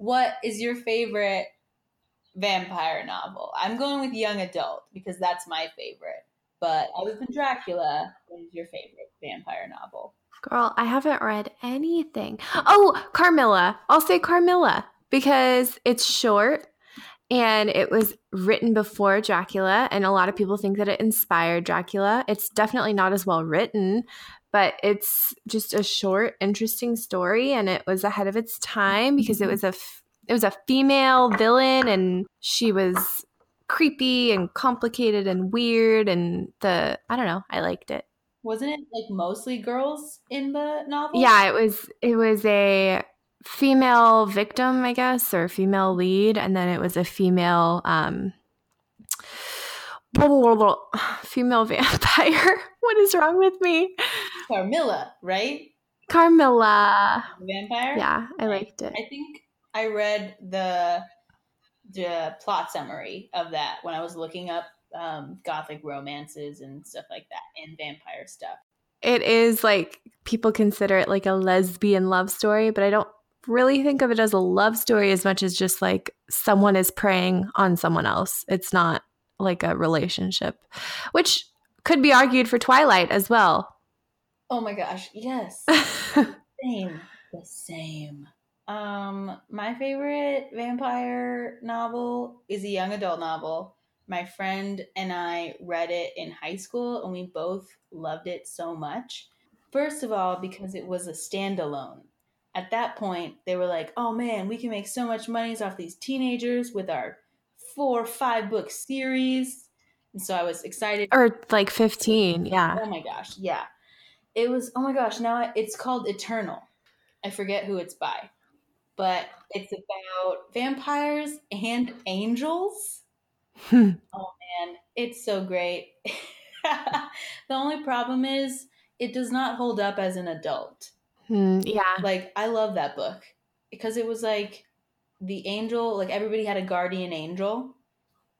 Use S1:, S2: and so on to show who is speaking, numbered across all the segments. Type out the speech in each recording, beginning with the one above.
S1: what is your favorite vampire novel? I'm going with young adult because that's my favorite. But other than Dracula, what is your favorite vampire novel?
S2: Girl, I haven't read anything. Oh, Carmilla. I'll say Carmilla because it's short and it was written before Dracula, and a lot of people think that it inspired Dracula. It's definitely not as well written, but it's just a short, interesting story, and it was ahead of its time because it was a f- it was a female villain, and she was creepy and complicated and weird, and the I don't know, I liked it.
S1: Wasn't it like mostly girls in the novel?
S2: Yeah, it was. It was a female victim, I guess, or female lead, and then it was a female um female vampire. what is wrong with me?
S1: Carmilla, right?
S2: Carmilla.
S1: Vampire?
S2: Yeah, I liked it.
S1: I think I read the the plot summary of that when I was looking up um, gothic romances and stuff like that and vampire stuff.
S2: It is like people consider it like a lesbian love story, but I don't really think of it as a love story as much as just like someone is preying on someone else. It's not like a relationship, which could be argued for Twilight as well.
S1: Oh my gosh, yes. same. The same. Um, my favorite vampire novel is a young adult novel. My friend and I read it in high school and we both loved it so much. First of all, because it was a standalone at that point, they were like, oh man, we can make so much money off these teenagers with our four, or five book series. And so I was excited.
S2: Or like 15, yeah.
S1: Oh my gosh, yeah. It was, oh my gosh, now it's called Eternal. I forget who it's by, but it's about vampires and angels. Oh man, it's so great. the only problem is it does not hold up as an adult.
S2: Mm, yeah.
S1: Like I love that book because it was like the angel, like everybody had a guardian angel.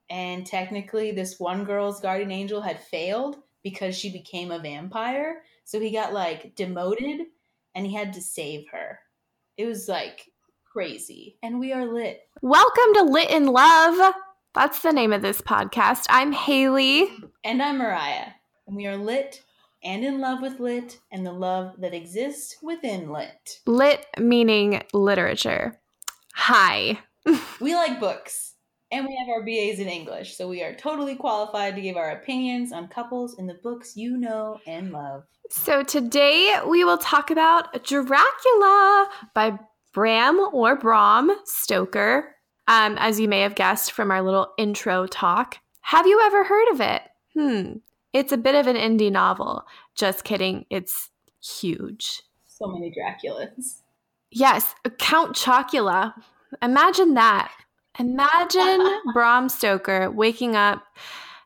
S1: And technically this one girl's guardian angel had failed because she became a vampire. So he got like demoted and he had to save her. It was like crazy. And we are lit.
S2: Welcome to Lit in Love. That's the name of this podcast. I'm Haley.
S1: And I'm Mariah. And we are lit and in love with lit and the love that exists within lit.
S2: Lit meaning literature. Hi.
S1: we like books and we have our BAs in English, so we are totally qualified to give our opinions on couples in the books you know and love.
S2: So today we will talk about Dracula by Bram or Bram Stoker. Um, as you may have guessed from our little intro talk. Have you ever heard of it? Hmm. It's a bit of an indie novel. Just kidding. It's huge.
S1: So many Draculas.
S2: Yes, Count Chocula. Imagine that. Imagine Bram Stoker waking up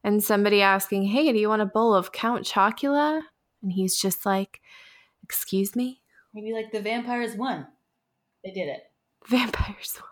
S2: and somebody asking, Hey, do you want a bowl of Count Chocula? And he's just like, Excuse me?
S1: Maybe like the vampires won. They did it.
S2: Vampires won.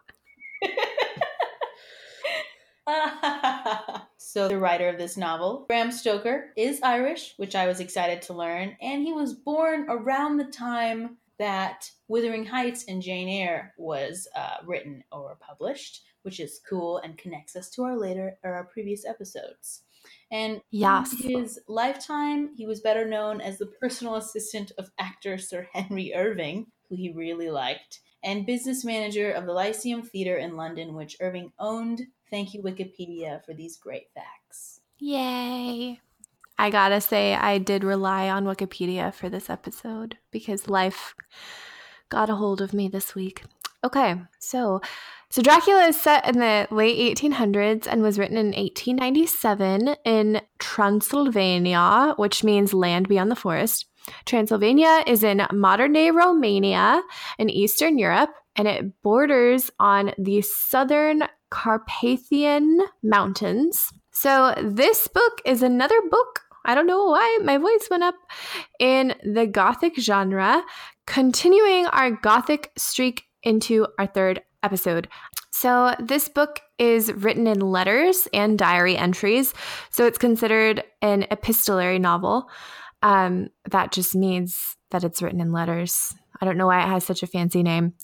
S1: so, the writer of this novel, Bram Stoker, is Irish, which I was excited to learn, and he was born around the time that Wuthering Heights and Jane Eyre was uh, written or published, which is cool and connects us to our later or our previous episodes. And
S2: yes.
S1: in his lifetime, he was better known as the personal assistant of actor Sir Henry Irving, who he really liked, and business manager of the Lyceum Theatre in London, which Irving owned Thank you, Wikipedia, for these great facts.
S2: Yay. I gotta say, I did rely on Wikipedia for this episode because life got a hold of me this week. Okay, so so Dracula is set in the late 1800s and was written in 1897 in Transylvania, which means land beyond the forest. Transylvania is in modern day Romania in Eastern Europe, and it borders on the southern Carpathian Mountains. So, this book is another book. I don't know why my voice went up in the Gothic genre, continuing our Gothic streak into our third episode. So, this book is written in letters and diary entries. So, it's considered an epistolary novel. Um, that just means that it's written in letters. I don't know why it has such a fancy name.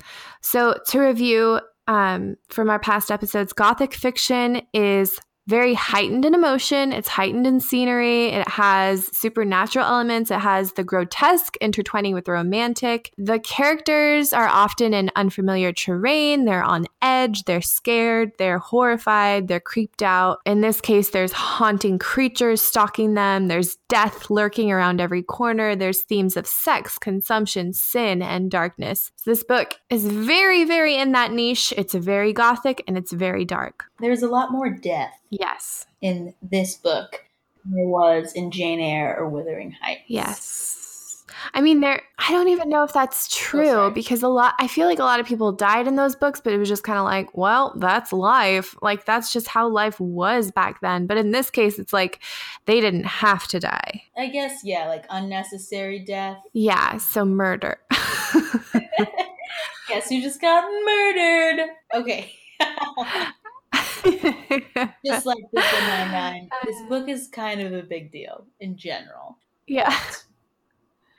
S2: So, to review, um, from our past episodes, Gothic fiction is very heightened in emotion. It's heightened in scenery. It has supernatural elements. It has the grotesque intertwining with the romantic. The characters are often in unfamiliar terrain. They're on edge. They're scared. They're horrified. They're creeped out. In this case, there's haunting creatures stalking them. There's death lurking around every corner. There's themes of sex, consumption, sin, and darkness. This book is very, very in that niche. It's very gothic and it's very dark.
S1: There's a lot more death
S2: Yes.
S1: in this book than there was in Jane Eyre or Wuthering Heights.
S2: Yes. I mean, there. I don't even know if that's true because a lot. I feel like a lot of people died in those books, but it was just kind of like, well, that's life. Like that's just how life was back then. But in this case, it's like they didn't have to die.
S1: I guess, yeah, like unnecessary death.
S2: Yeah. So murder.
S1: Guess who just got murdered? Okay. just like Brooklyn Nine-Nine, this book is kind of a big deal in general.
S2: yeah.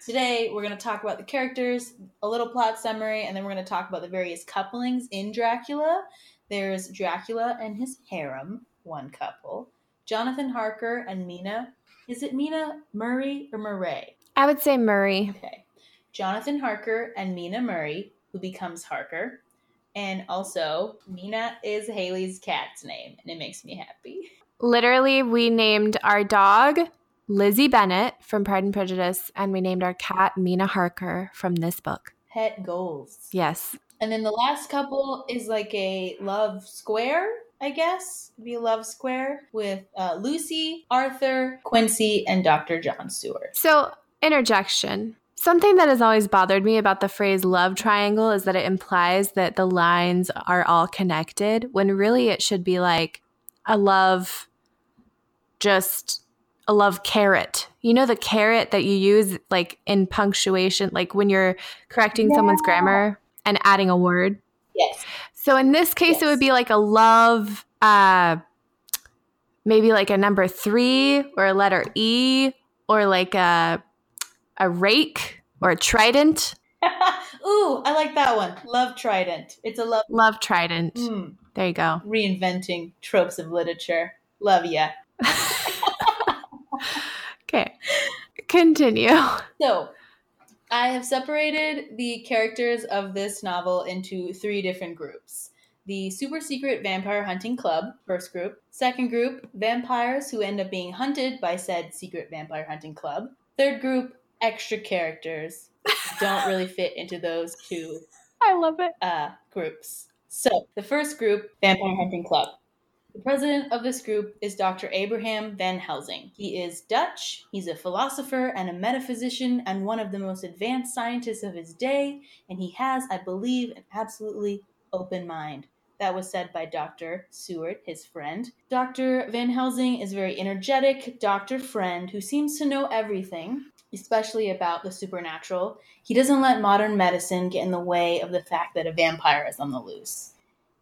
S1: Today, we're going to talk about the characters, a little plot summary, and then we're going to talk about the various couplings in Dracula. There's Dracula and his harem, one couple. Jonathan Harker and Mina. Is it Mina Murray or Murray?
S2: I would say Murray.
S1: Okay. Jonathan Harker and Mina Murray, who becomes Harker. And also, Mina is Haley's cat's name, and it makes me happy.
S2: Literally, we named our dog Lizzie Bennett from Pride and Prejudice, and we named our cat Mina Harker from this book.
S1: Pet goals.
S2: Yes.
S1: And then the last couple is like a love square, I guess. Be love square with uh, Lucy, Arthur, Quincy, and Dr. John Seward.
S2: So, interjection. Something that has always bothered me about the phrase love triangle is that it implies that the lines are all connected when really it should be like a love, just love caret. You know, the caret that you use like in punctuation, like when you're correcting someone's grammar and adding a word.
S1: Yes.
S2: So in this case, it would be like a love, uh, maybe like a number three or a letter E or like a a rake or a trident.
S1: Ooh, I like that one. Love Trident. It's a love.
S2: Love trident.
S1: Mm,
S2: There you go.
S1: reinventing tropes of literature. Love ya.
S2: Okay. Continue.
S1: So, I have separated the characters of this novel into three different groups. The Super Secret Vampire Hunting Club, first group. Second group, vampires who end up being hunted by said Secret Vampire Hunting Club. Third group, extra characters. Don't really fit into those two
S2: I love it.
S1: uh, groups. So, the first group, Vampire Hunting Club. The president of this group is Dr. Abraham Van Helsing. He is Dutch, he's a philosopher and a metaphysician, and one of the most advanced scientists of his day, and he has, I believe, an absolutely open mind. That was said by Dr. Seward, his friend. Dr. Van Helsing is a very energetic doctor friend who seems to know everything, especially about the supernatural. He doesn't let modern medicine get in the way of the fact that a vampire is on the loose.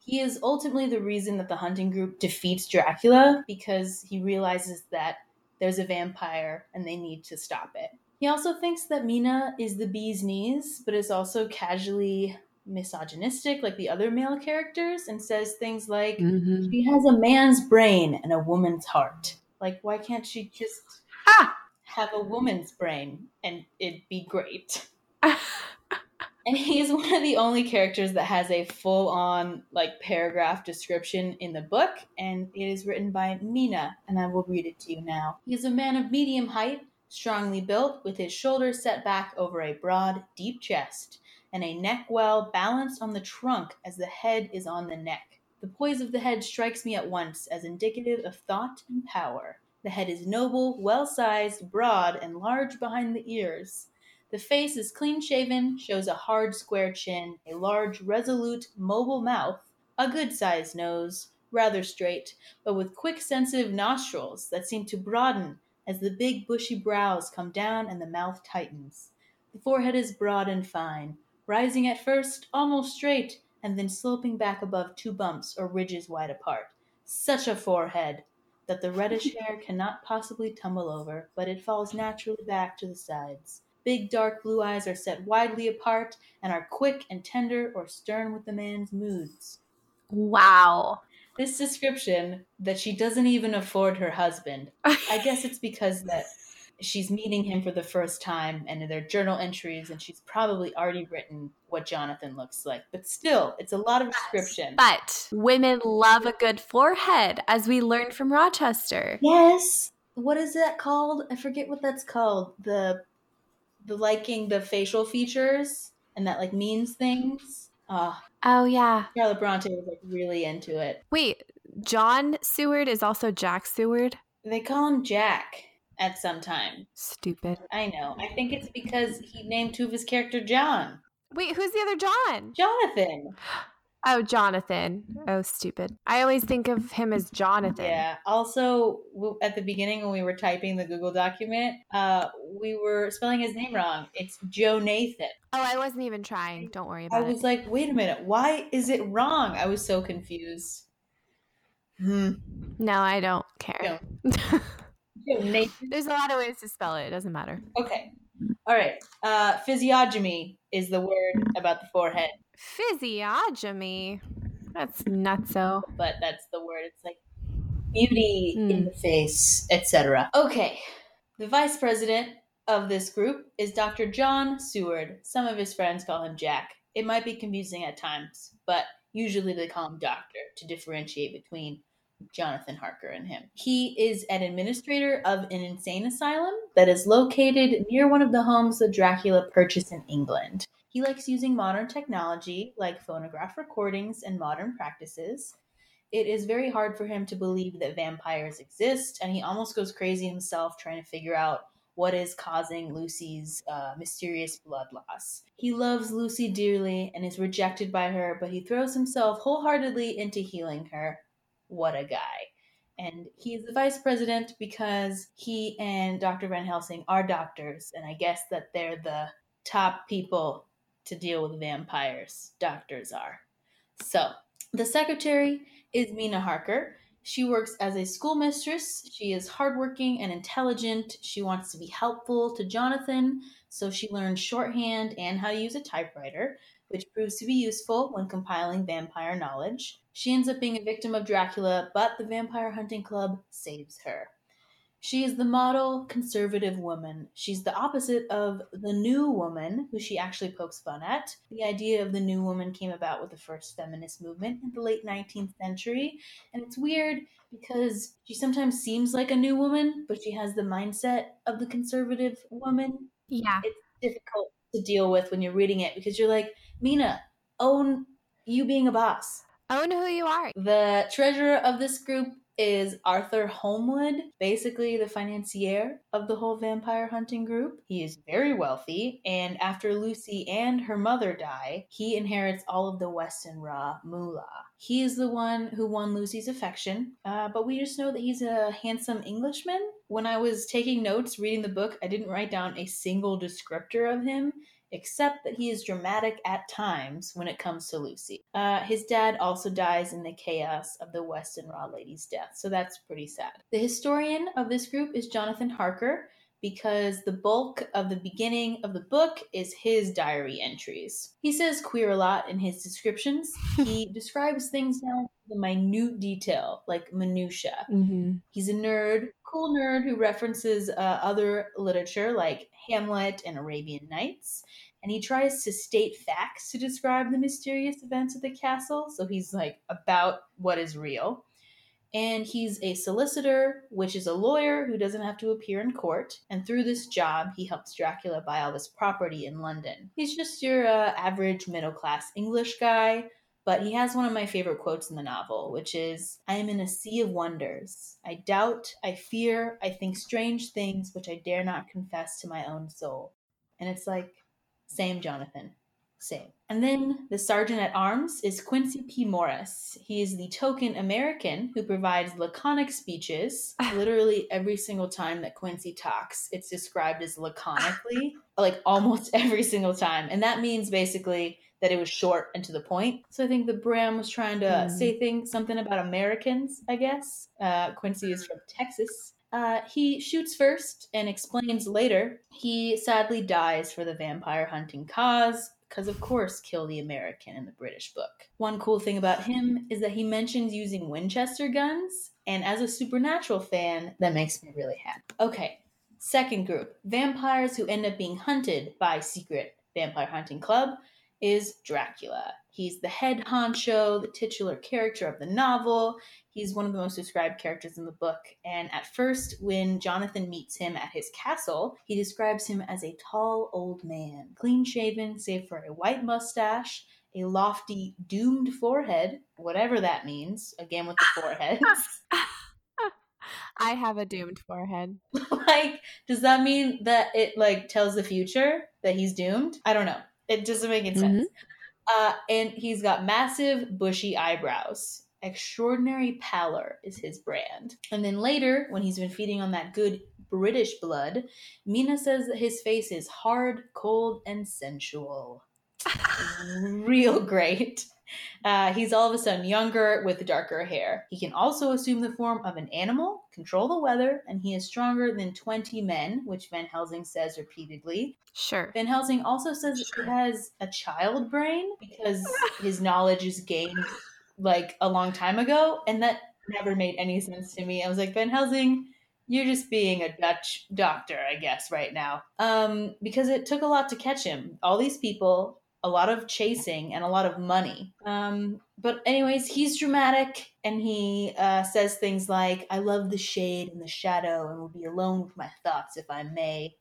S1: He is ultimately the reason that the hunting group defeats Dracula because he realizes that there's a vampire and they need to stop it. He also thinks that Mina is the bee's knees, but is also casually misogynistic like the other male characters and says things like,
S2: Mhm.
S1: She has a man's brain and a woman's heart. Like, why can't she just
S2: Ah!
S1: have a woman's brain and it'd be great? And he's one of the only characters that has a full on, like, paragraph description in the book, and it is written by Mina, and I will read it to you now. He is a man of medium height, strongly built, with his shoulders set back over a broad, deep chest, and a neck well balanced on the trunk as the head is on the neck. The poise of the head strikes me at once as indicative of thought and power. The head is noble, well sized, broad, and large behind the ears. The face is clean shaven, shows a hard, square chin, a large, resolute, mobile mouth, a good sized nose, rather straight, but with quick, sensitive nostrils that seem to broaden as the big, bushy brows come down and the mouth tightens. The forehead is broad and fine, rising at first almost straight and then sloping back above two bumps or ridges wide apart. Such a forehead that the reddish hair cannot possibly tumble over, but it falls naturally back to the sides. Big dark blue eyes are set widely apart and are quick and tender or stern with the man's moods.
S2: Wow.
S1: This description that she doesn't even afford her husband. I guess it's because that she's meeting him for the first time and in their journal entries and she's probably already written what Jonathan looks like. But still, it's a lot of description.
S2: But women love a good forehead, as we learned from Rochester.
S1: Yes. What is that called? I forget what that's called. The the liking the facial features and that like means things. Ah,
S2: Oh, yeah.
S1: Charlotte Bronte was like really into it.
S2: Wait, John Seward is also Jack Seward?
S1: They call him Jack at some time.
S2: Stupid.
S1: I know. I think it's because he named two of his character John.
S2: Wait, who's the other John?
S1: Jonathan.
S2: Oh, Jonathan. Oh, stupid. I always think of him as Jonathan.
S1: Yeah. Also, at the beginning when we were typing the Google document, uh, we were spelling his name wrong. It's Joe Nathan.
S2: Oh, I wasn't even trying. Don't worry about it.
S1: I was
S2: it.
S1: like, wait a minute, why is it wrong? I was so confused. Hmm.
S2: No, I don't care.
S1: Nathan.
S2: There's a lot of ways to spell it. It doesn't matter.
S1: Okay. All right. Uh, physiognomy is the word about the forehead,
S2: Physiognomy. That's nutso.
S1: but that's the word. It's like beauty
S2: Hmm.
S1: in the face, etc. Okay. The vice president of this group is Dr. John Seward. Some of his friends call him Jack. It might be confusing at times, but usually they call him Doctor to differentiate between Jonathan Harker and him. He is an administrator of an insane asylum that is located near one of the homes that Dracula purchased in England. He likes using modern technology like phonograph recordings and modern practices. It is very hard for him to believe that vampires exist, and he almost goes crazy himself trying to figure out what is causing Lucy's uh, mysterious blood loss. He loves Lucy dearly and is rejected by her, but he throws himself wholeheartedly into healing her. What a guy. And he is the vice president because he and Dr. Van Helsing are doctors, and I guess that they're the top people to deal with vampires. Doctors are. So, the secretary is Mina Harker. She works as a schoolmistress. She is hardworking and intelligent. She wants to be helpful to Jonathan, so she learns shorthand and how to use a typewriter, which proves to be useful when compiling vampire knowledge. She ends up being a victim of Dracula, but the Vampire Hunting Club saves her. She is the model conservative woman. She's the opposite of the new woman, who she actually pokes fun at. The idea of the new woman came about with the first feminist movement in the late 19th century. And it's weird because she sometimes seems like a new woman, but she has the mindset of the conservative woman.
S2: Yeah.
S1: It's difficult to deal with when you're reading it because you're like, Mina, own you being a boss.
S2: Own who you are.
S1: The treasurer of this group is Arthur Holmwood, basically the financier of the whole vampire hunting group. He is very wealthy, and after Lucy and her mother die, he inherits all of the Westenra moolah. He is the one who won Lucy's affection, uh, but we just know that he's a handsome Englishman. When I was taking notes reading the book, I didn't write down a single descriptor of him except that he is dramatic at times when it comes to Lucy. Uh, his dad also dies in the chaos of the Westenra lady's death, so that's pretty sad. The historian of this group is Jonathan Harker. Because the bulk of the beginning of the book is his diary entries. He says queer a lot in his descriptions. He describes things down to the minute detail, like minutia.
S2: Mm-hmm.
S1: He's a nerd, cool nerd who references uh, other literature like Hamlet and Arabian Nights. And he tries to state facts to describe the mysterious events of the castle. So he's like about what is real. And he's a solicitor, which is a lawyer who doesn't have to appear in court. And through this job, he helps Dracula buy all this property in London. He's just your uh, average middle class English guy but he has one of my favorite quotes in the novel, which is I am in a sea of wonders. I doubt, I fear, I think strange things which I dare not confess to my own soul. And it's like, same, Jonathan. Same. And then the sergeant at arms is Quincy P. Morris. He is the token American who provides laconic speeches. Literally every single time that Quincy talks, it's described as laconically, like almost every single time. And that means basically that it was short and to the point. So I think the Bram was trying to
S2: Mm.
S1: say things something about Americans, I guess. Uh, Quincy is from Texas. Uh, he shoots first and explains later. He sadly dies for the vampire hunting cause. because, of course, kill the American in the British book. One cool thing about him is that he mentions using Winchester guns, and as a supernatural fan, that makes me really happy. Okay, second group vampires who end up being hunted by secret vampire hunting club is Dracula. He's the head honcho, the titular character of the novel. He's one of the most described characters in the book. And at first, when Jonathan meets him at his castle, he describes him as a tall old man, clean shaven, save for a white mustache, a lofty, doomed forehead, whatever that means, again with the foreheads.
S2: I have a doomed forehead.
S1: like, does that mean that it like tells the future that he's doomed? I don't know. It doesn't make any sense. Uh, and he's got massive, bushy eyebrows. Extraordinary pallor is his brand. And then later, when he's been feeding on that good British blood, Mina says that his face is hard, cold, and sensual. Real great. Uh, he's all of a sudden younger with darker hair. He can also assume the form of an animal, control the weather, and he is stronger than 20 men, which Van Helsing says repeatedly.
S2: Sure.
S1: Van Helsing also says he has a child brain because his knowledge is gained like a long time ago, and that never made any sense to me. I was like, Van Helsing, you're just being a Dutch doctor, I guess, right now. Um, because it took a lot to catch him. All these people, a lot of chasing, and a lot of money. Um, but, anyways, he's dramatic and he uh, says things like, I love the shade and the shadow and will be alone with my thoughts if I may.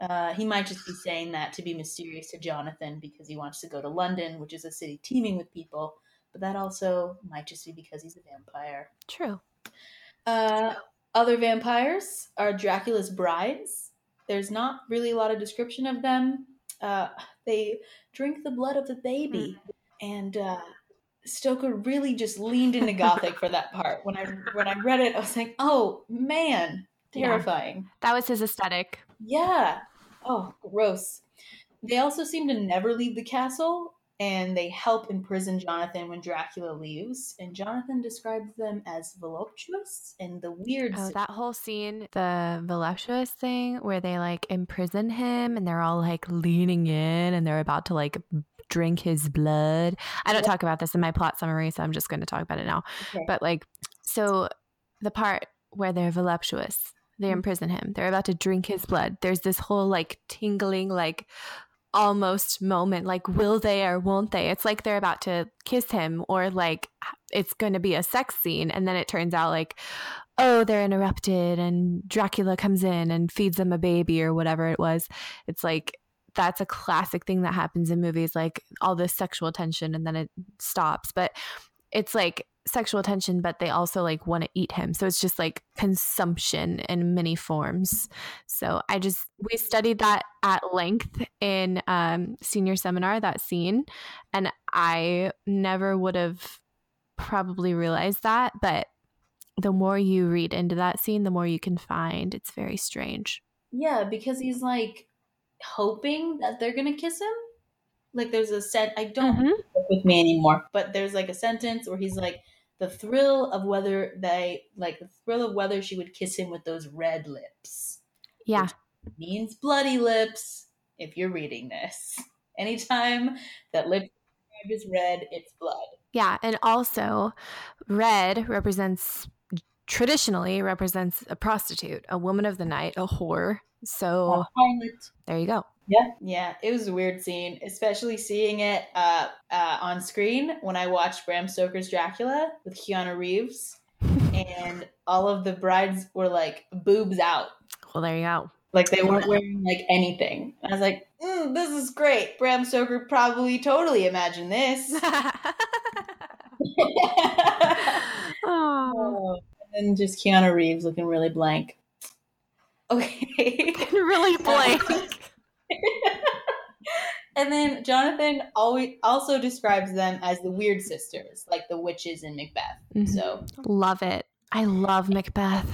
S1: Uh, he might just be saying that to be mysterious to Jonathan because he wants to go to London, which is a city teeming with people. But that also might just be because he's a vampire.
S2: True.
S1: Uh, other vampires are Dracula's brides. There's not really a lot of description of them. Uh, they drink the blood of the baby, mm. and uh, Stoker really just leaned into gothic for that part. When I when I read it, I was like, "Oh man, terrifying." Yeah.
S2: That was his aesthetic.
S1: Yeah. Oh, gross. They also seem to never leave the castle, and they help imprison Jonathan when Dracula leaves. And Jonathan describes them as voluptuous and the weird.
S2: Oh, that whole scene, the voluptuous thing where they like imprison him and they're all like leaning in and they're about to like drink his blood. I don't talk about this in my plot summary, so I'm just going to talk about it now. Okay. But like, so the part where they're voluptuous, they mm-hmm. imprison him. They're about to drink his blood. There's this whole like tingling, like almost moment like will they or won't they? It's like they're about to kiss him or like it's going to be a sex scene and then it turns out like oh they're interrupted and dracula comes in and feeds them a baby or whatever it was. It's like that's a classic thing that happens in movies like all this sexual tension and then it stops. But it's like sexual attention, but they also like want to eat him. So it's just like consumption in many forms. So I just, we studied that at length in um, senior seminar, that scene. And I never would have probably realized that. But the more you read into that scene, the more you can find. It's very strange.
S1: Yeah, because he's like hoping that they're going to kiss him. Like there's a set, I don't mm-hmm. With me anymore, but there's like a sentence where he's like, the thrill of whether they like the thrill of whether she would kiss him with those red lips.
S2: Yeah.
S1: means bloody lips if you're reading this. Anytime that lip is red, it's blood.
S2: Yeah, and also red represents traditionally represents a prostitute, a woman of the night, a whore. So there you go.
S1: Yeah, yeah, it was a weird scene, especially seeing it uh, uh, on screen when I watched Bram Stoker's Dracula with Keanu Reeves, and all of the brides were like boobs out.
S2: Well, there you go.
S1: Like they weren't wearing like anything. I was like, mm, "This is great." Bram Stoker probably totally imagined this. oh. And then just Keanu Reeves looking really blank. Okay.
S2: really blank.
S1: and then Jonathan always also describes them as the weird sisters, like the witches in Macbeth. Mm-hmm. So
S2: love it. I love Macbeth.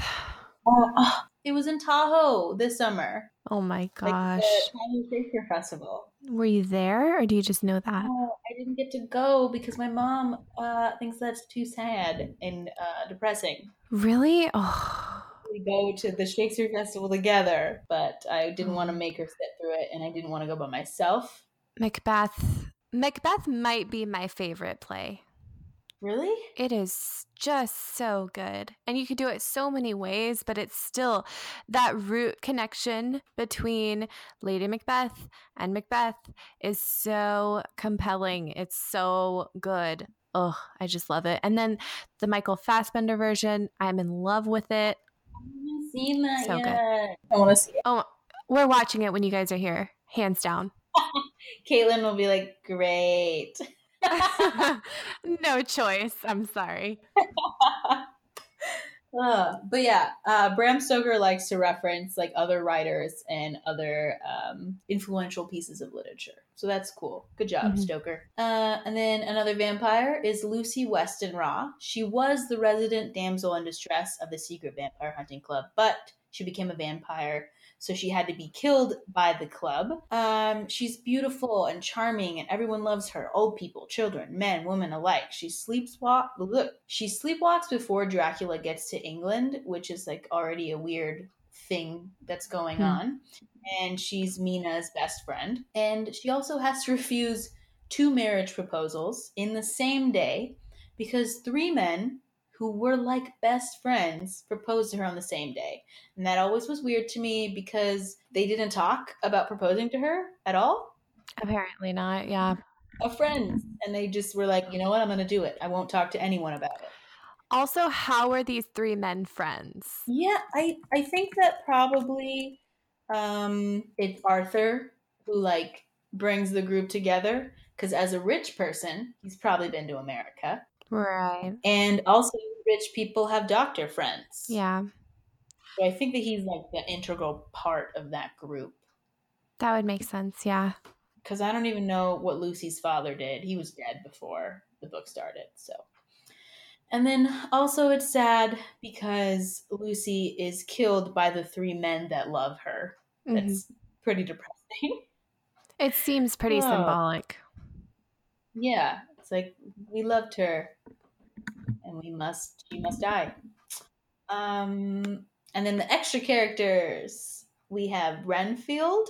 S1: Oh, oh, it was in Tahoe this summer.
S2: Oh my gosh!
S1: Like the Tahoe Shakespeare Festival.
S2: Were you there, or do you just know that?
S1: Oh, I didn't get to go because my mom uh, thinks that's too sad and uh, depressing.
S2: Really? Oh
S1: we go to the Shakespeare Festival together, but I didn't want to oh. make her sit through it, and I didn't want to go by myself.
S2: Macbeth. Macbeth might be my favorite play.
S1: Really?
S2: It is just so good. And you could do it so many ways, but it's still that root connection between Lady Macbeth and Macbeth is so compelling. It's so good. Oh, I just love it. And then the Michael Fassbender version, I'm in love with it.
S1: Seen that
S2: So
S1: yet.
S2: good.
S1: I want to see it.
S2: Oh, we're watching it when you guys are here, hands down.
S1: Caitlin will be like, great.
S2: no choice. I'm sorry.
S1: Uh, but yeah, uh, Bram Stoker likes to reference like other writers and other um, influential pieces of literature. So that's cool. Good job,
S2: Mhm.
S1: Stoker. Uh, and then another vampire is Lucy Westenra. She was the resident damsel in distress of the secret vampire hunting club, but she became a vampire, so she had to be killed by the club. Um, she's beautiful and charming, and everyone loves her. Old people, children, men, women alike. She sleepwalk. Look, she sleepwalks before Dracula gets to England, which is like already a weird thing that's going
S2: Hmm.
S1: on. And she's Mina's best friend, and she also has to refuse two marriage proposals in the same day because three men who were like best friends proposed to her on the same day. And that always was weird to me because they didn't talk about proposing to her at all.
S2: Apparently not. Yeah.
S1: Of friends. And they just were like, you know what, I'm going to do it. I won't talk to anyone about it.
S2: Also, how are these three men friends?
S1: Yeah, I, I think that probably um, it's Arthur who like brings the group together because as a rich person, he's probably been to America.
S2: Right.
S1: And also, rich people have doctor friends.
S2: Yeah.
S1: So I think that he's like the integral part of that group.
S2: That would make sense. Yeah.
S1: Because I don't even know what Lucy's father did. He was dead before the book started. So, and then also it's sad because Lucy is killed by the three men that love her.
S2: Mhm.
S1: That's pretty depressing.
S2: It seems pretty
S1: Oh.
S2: symbolic.
S1: yeah, it's like we loved her, and we must. She must die. Um, and then the extra characters we have Renfield,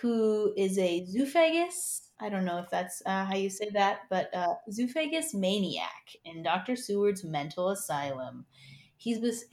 S1: who is a zoophagous. I don't know if that's uh, how you say that, but uh, zoophagous maniac in Dr. Seward's mental asylum. He's bes-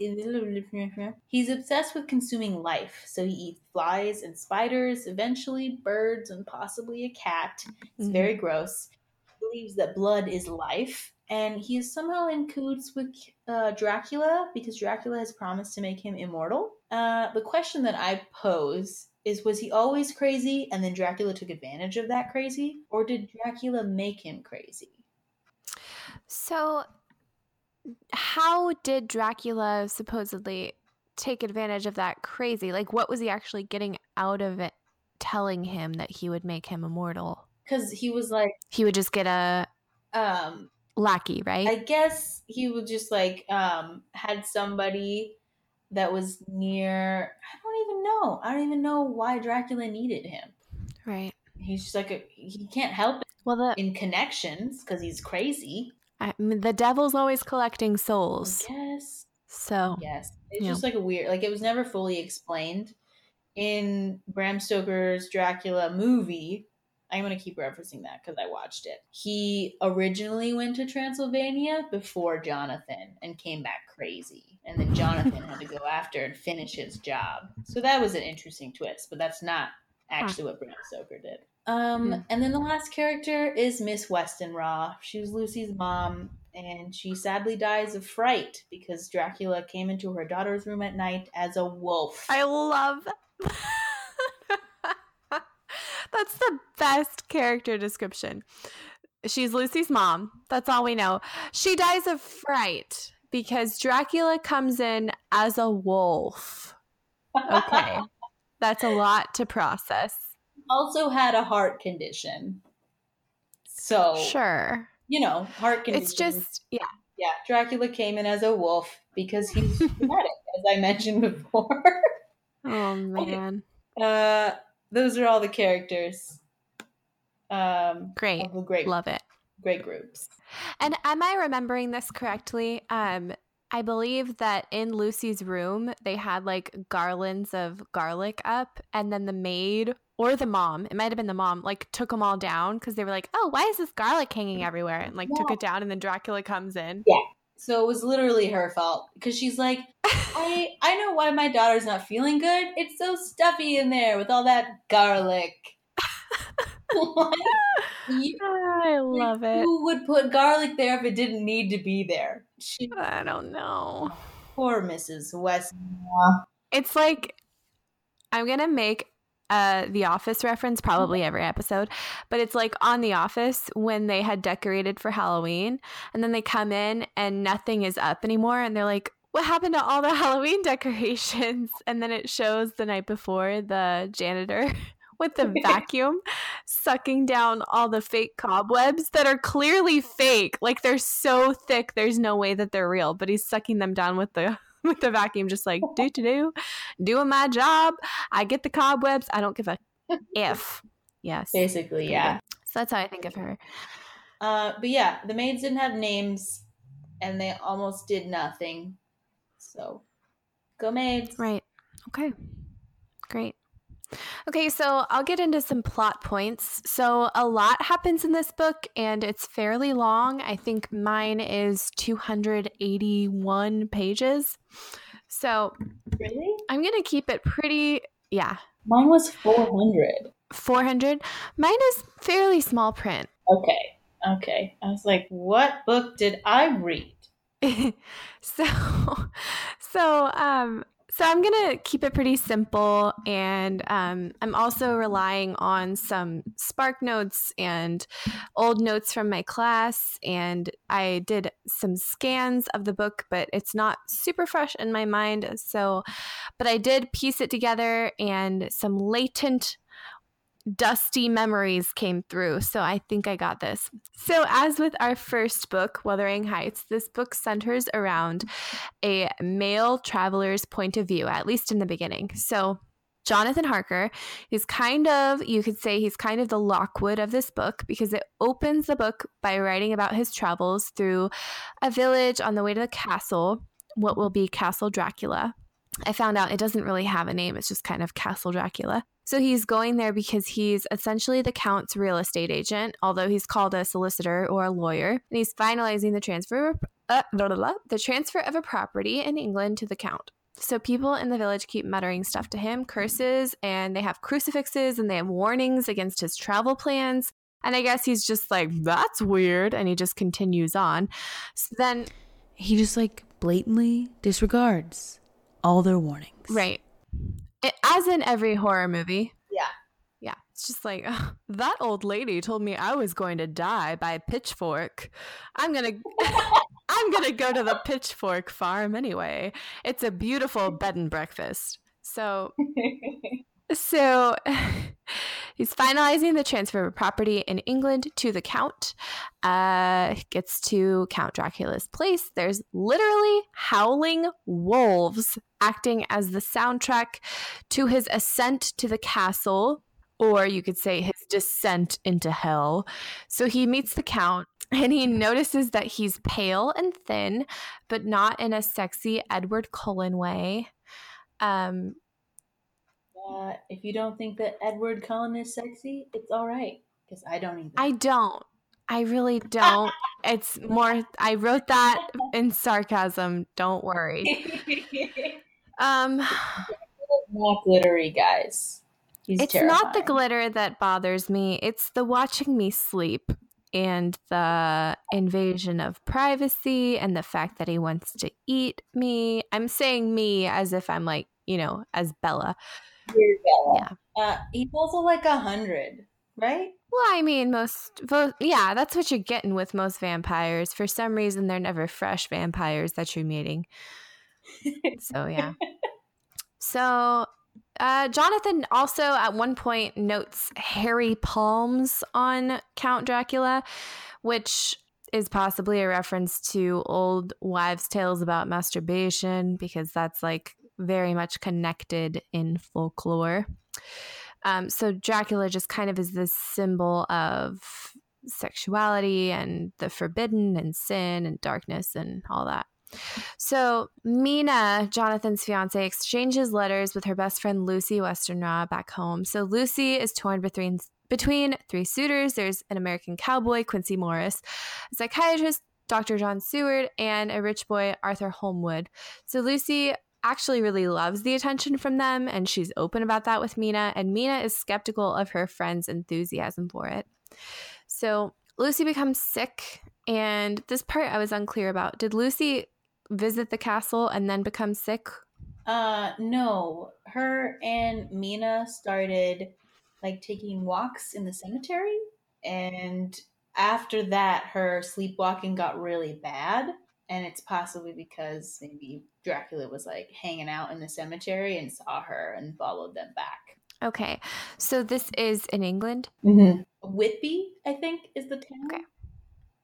S1: he's obsessed with consuming life, so he eats flies and spiders, eventually birds, and possibly a cat. It's
S2: Mhm.
S1: very gross. He believes that blood is life, and he is somehow in cahoots with uh, Dracula because Dracula has promised to make him immortal. Uh, the question that I pose is was he always crazy and then Dracula took advantage of that crazy? Or did Dracula make him crazy?
S2: So, how did Dracula supposedly take advantage of that crazy? Like, what was he actually getting out of it telling him that he would make him immortal?
S1: Because he was like,
S2: He would just get a
S1: um,
S2: lackey, right?
S1: I guess he would just like um had somebody that was near I don't even know. I don't even know why Dracula needed him.
S2: right.
S1: He's just like a, he can't help it
S2: Well, the
S1: in connections because he's crazy.
S2: I mean, the devil's always collecting souls.
S1: guess.
S2: So,
S1: Yes. It's just like a weird like it was never fully explained in Bram Stoker's Dracula movie. I'm going to keep referencing that because I watched it. He originally went to Transylvania before Jonathan and came back crazy. And then Jonathan had to go after and finish his job. So that was an interesting twist, but that's not actually what Bram Stoker did. Um,
S2: Hmm.
S1: And then the last character is Miss Westenra. She was Lucy's mom, and she sadly dies of fright because Dracula came into her daughter's room at night as a wolf.
S2: I love That's the best character description. She's Lucy's mom. That's all we know. She dies of fright because Dracula comes in as a wolf. Okay. That's a lot to process.
S1: also had a heart condition. So,
S2: Sure.
S1: you know, heart condition.
S2: It's just, yeah.
S1: yeah, Dracula came in as a wolf because he's dramatic, as I mentioned before.
S2: Oh, man.
S1: uh, those are all the characters. Um,
S2: Great.
S1: great,
S2: Love it.
S1: great groups.
S2: And am I remembering this correctly? Um, I believe that in Lucy's room they had like garlands of garlic up, and then the maid or the mom, it might have been the mom, like took them all down because they were like, "Oh, why is this garlic hanging everywhere?" and like took it down, and then Dracula comes in.
S1: So it was literally her fault because she's like, I I know why my daughter's not feeling good. It's so stuffy in there with all that garlic. Like, you-
S2: I love it.
S1: Who would put garlic there if it didn't need to be there? She,
S2: I don't know.
S1: poor Mrs. West.
S2: It's like I'm gonna make uh the office reference probably every episode, but it's like on the office when they had decorated for Halloween and then they come in and nothing is up anymore and they're like what happened to all the Halloween decorations? And then it shows the night before the janitor with the vacuum sucking down all the fake cobwebs that are clearly fake. Like they're so thick, there's no way that they're real, but he's sucking them down with the with the vacuum, just like do to do, doing my job. I get the cobwebs. I don't give a if. Yes.
S1: Basically, yeah.
S2: So that's how I think of her.
S1: Uh, but yeah, the maids didn't have names, and they almost did nothing. So, go maids.
S2: Right. Okay. Great. Okay, so I'll get into some plot points. So, a lot happens in this book and it's fairly long. I think mine is 281 pages. So,
S1: Really?
S2: I'm going to keep it pretty, yeah,
S1: Mine was four hundred.
S2: 400. Mine is fairly small print.
S1: Okay. Okay. I was like, what book did I read?
S2: so so um so i'm gonna keep it pretty simple and um, i'm also relying on some SparkNotes and old notes from my class and i did some scans of the book but it's not super fresh in my mind so but i did piece it together and some latent dusty memories came through. So I think I got this. So, as with our first book, Wuthering Heights, this book centers around a male traveler's point of view, at least in the beginning. So, Jonathan Harker is kind of, you could say, he's kind of the Lockwood of this book because it opens the book by writing about his travels through a village on the way to the castle, what will be Castle Dracula. I found out it doesn't really have a name, it's just kind of Castle Dracula. So he's going there because he's essentially the Count's real estate agent, although he's called a solicitor or a lawyer, and he's finalizing the transfer uh, blah, blah, blah, the transfer of a property in England to the Count. So people in the village keep muttering stuff to him, curses, and they have crucifixes and they have warnings against his travel plans. And I guess he's just like, that's weird, and he just continues on. So then
S3: He just like blatantly disregards all their warnings.
S2: Right. It, as in every horror movie.
S1: Yeah.
S2: Yeah. It's just like, "Ugh, that old lady told me I was going to die by a pitchfork. I'm going to. I'm going to go to the pitchfork farm anyway. It's a beautiful bed and breakfast. So, so he's finalizing the transfer of property in England to the Count. Uh, gets to Count Dracula's place. There's literally howling wolves acting as the soundtrack to his ascent to the castle, or you could say his descent into hell. So he meets the Count. And he notices that he's pale and thin, but not in a sexy Edward Cullen way. Um,
S1: Uh, if you don't think that Edward Cullen is sexy, it's all right because I don't either.
S2: I don't. I really don't. It's more I wrote that in sarcasm, don't worry. Um
S1: not glittery, guys. He's
S2: it's not the glitter that bothers me. It's the watching me sleep and the invasion of privacy and the fact that he wants to eat me. I'm saying me as if I'm like, you know, as Bella. Yeah.
S1: Uh, he's also like a hundred, right?
S2: Well, I mean, most, yeah, that's what you're getting with most vampires. For some reason, they're never fresh vampires that you're meeting. So, yeah. So, uh, Jonathan also at one point notes hairy palms on Count Dracula, which is possibly a reference to old wives' tales about masturbation because that's like very much connected in folklore. Um, so Dracula just kind of is this symbol of sexuality and the forbidden and sin and darkness and all that. So Mina, Jonathan's fiance, exchanges letters with her best friend Lucy Westenra back home. So Lucy is torn between between three suitors. There's an American cowboy, Quincy Morris, a psychiatrist, Dr. John Seward, and a rich boy, Arthur Holmwood. So Lucy actually really loves the attention from them, and she's open about that with Mina, and Mina is skeptical of her friend's enthusiasm for it. So Lucy becomes sick, and this part I was unclear about. Did Lucy visit the castle and then become sick?
S1: Uh, no. Her and Mina started like taking walks in the cemetery, and after that, her sleepwalking got really bad. And it's possibly because maybe Dracula was like hanging out in the cemetery and saw her and followed them back.
S2: Okay, so this is in England.
S1: Mm-hmm. Whitby, I think, is the town.
S2: Okay.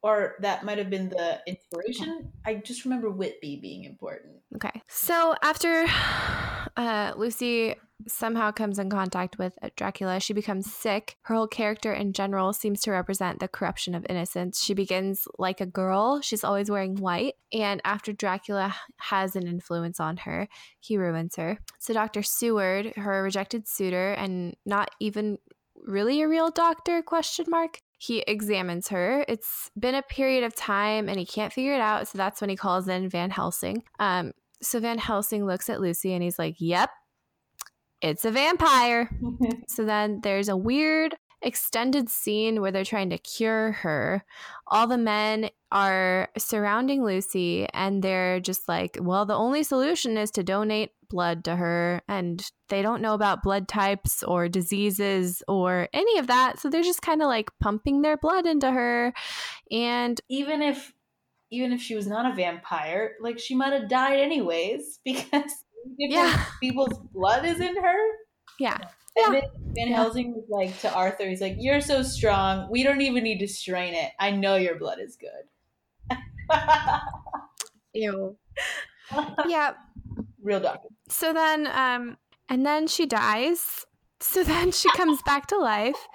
S1: Or that might have been the inspiration. I just remember Whitby being important.
S2: Okay. So after uh, Lucy somehow comes in contact with Dracula, she becomes sick. Her whole character in general seems to represent the corruption of innocence. She begins like a girl. She's always wearing white. And after Dracula has an influence on her, he ruins her. So Dr. Seward, her rejected suitor and not even really a real doctor question mark he examines her. It's been a period of time and he can't figure it out. So that's when he calls in Van Helsing. Um, so Van Helsing looks at Lucy and he's like, Yep, it's a vampire. so then there's a weird extended scene where they're trying to cure her. All the men are surrounding Lucy and they're just like, well, the only solution is to donate blood to her. And they don't know about blood types or diseases or any of that. So they're just kind of like pumping their blood into her. And
S1: even if even if she was not a vampire, like she might have died anyways because
S2: yeah.
S1: people's blood is in her.
S2: Yeah.
S1: And yeah. Van Helsing was like to Arthur, he's like, You're so strong. We don't even need to strain it. I know your blood is good.
S2: Ew. yeah.
S1: Real doctor.
S2: So then, um, and then she dies. So then she comes back to life.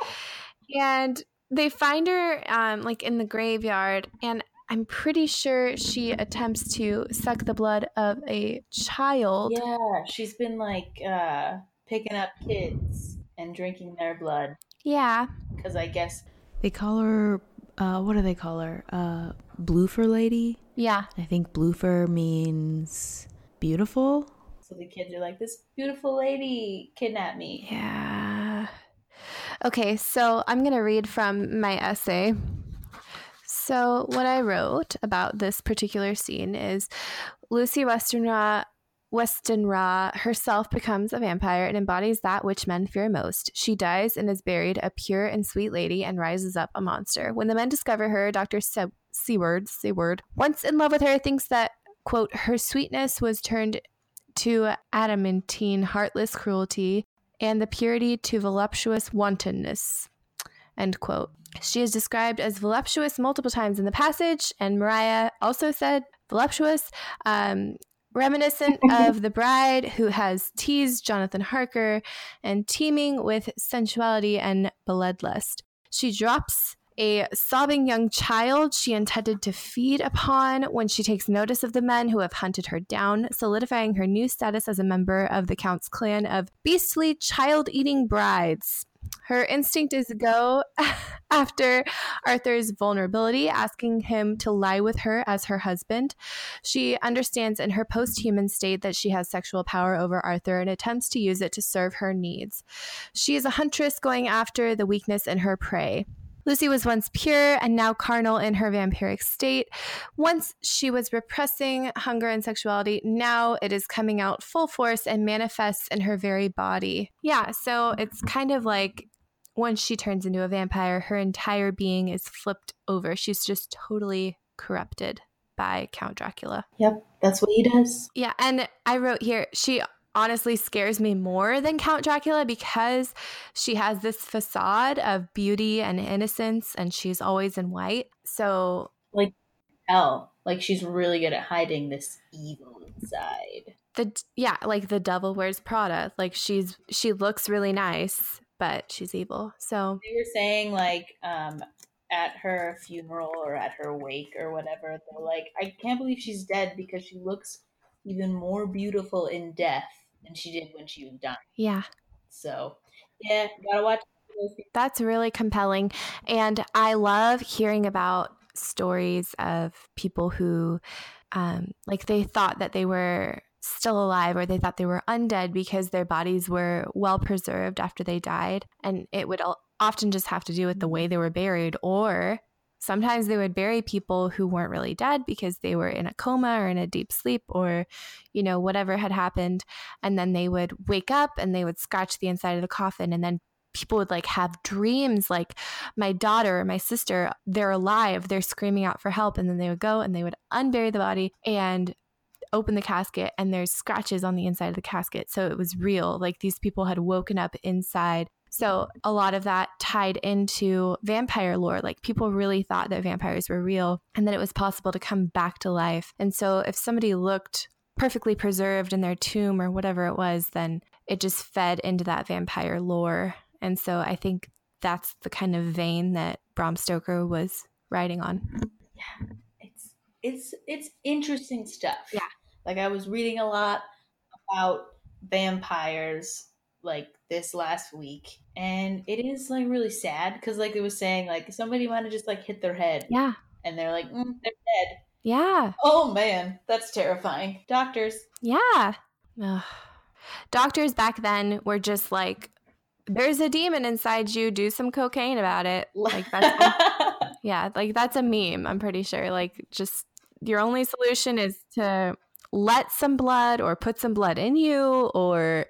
S2: And they find her um, like in the graveyard. And I'm pretty sure she attempts to suck the blood of a child.
S1: Yeah, she's been like uh picking up kids and drinking their blood.
S2: Yeah.
S1: Because I guess
S3: they call her. Uh, what do they call her? Uh, Bloofer lady.
S2: Yeah.
S3: I think Bloofer means beautiful.
S1: So the kids are like, "This beautiful lady kidnapped me."
S2: Yeah. Okay, so I'm gonna read from my essay. So, what I wrote about this particular scene is Lucy Westenra Westenra herself becomes a vampire and embodies that which men fear most. She dies and is buried a pure and sweet lady and rises up a monster. When the men discover her, Dr. Se- Seward, Seward, once in love with her, thinks that, quote, her sweetness was turned to adamantine, heartless cruelty, and the purity to voluptuous wantonness, end quote. She is described as voluptuous multiple times in the passage, and Mariah also said voluptuous. Um, reminiscent of the bride who has teased Jonathan Harker and teeming with sensuality and bloodlust. She drops a sobbing young child she intended to feed upon when she takes notice of the men who have hunted her down, solidifying her new status as a member of the Count's clan of beastly child eating brides. Her instinct is to go after Arthur's vulnerability, asking him to lie with her as her husband. She understands in her post human state that she has sexual power over Arthur and attempts to use it to serve her needs. She is a huntress going after the weakness in her prey. Lucy was once pure and now carnal in her vampiric state. Once she was repressing hunger and sexuality, now it is coming out full force and manifests in her very body. Yeah, so it's kind of like once she turns into a vampire, her entire being is flipped over. She's just totally corrupted by Count Dracula.
S1: Yep, that's what he does.
S2: Yeah, and I wrote here, she honestly scares me more than Count Dracula because she has this facade of beauty and innocence and she's always in white. So,
S1: like, hell, like she's really good at hiding this evil inside.
S2: The yeah, like the devil wears Prada. Like she's she looks really nice, but she's evil. So
S1: they were saying like um at her funeral or at her wake or whatever, they're like, I can't believe she's dead because she looks even more beautiful in death than she did when she was dying.
S2: Yeah.
S1: So, yeah, gotta watch.
S2: That's really compelling. And I love hearing about stories of people who, um, like, they thought that they were still alive or they thought they were undead because their bodies were well preserved after they died. And it would often just have to do with the way they were buried or sometimes they would bury people who weren't really dead because they were in a coma or in a deep sleep or you know whatever had happened. And then they would wake up and they would scratch the inside of the coffin. And then people would like have dreams like my daughter my sister they're alive they're screaming out for help. And then they would go and they would unbury the body and open the casket and there's scratches on the inside of the casket. So it was real. Like these people had woken up inside so a lot of that tied into vampire lore. Like people really thought that vampires were real and that it was possible to come back to life. And so if somebody looked perfectly preserved in their tomb or whatever it was, then it just fed into that vampire lore. And so I think that's the kind of vein that Bram Stoker was writing on.
S1: Yeah. It's it's it's interesting stuff.
S2: Yeah.
S1: Like I was reading a lot about vampires like this last week and it is like really sad because like it was saying like somebody might have just like hit their head.
S2: Yeah.
S1: And they're like mm, they're dead.
S2: Yeah.
S1: Oh man. That's terrifying. Doctors.
S2: Yeah. Ugh. doctors back then were just like there's a demon inside you. Do some cocaine about it. Like that's yeah like that's a meme i'm pretty sure. Like just your only solution is to let some blood or put some blood in you or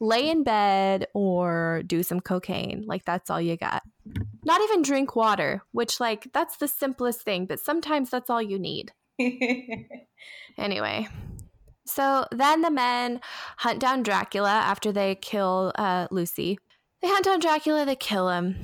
S2: lay in bed or do some cocaine. Like that's all you got. Not even drink water, which like that's the simplest thing, but sometimes that's all you need. anyway, so then the men hunt down Dracula after they kill uh, Lucy. They hunt down Dracula, they kill him.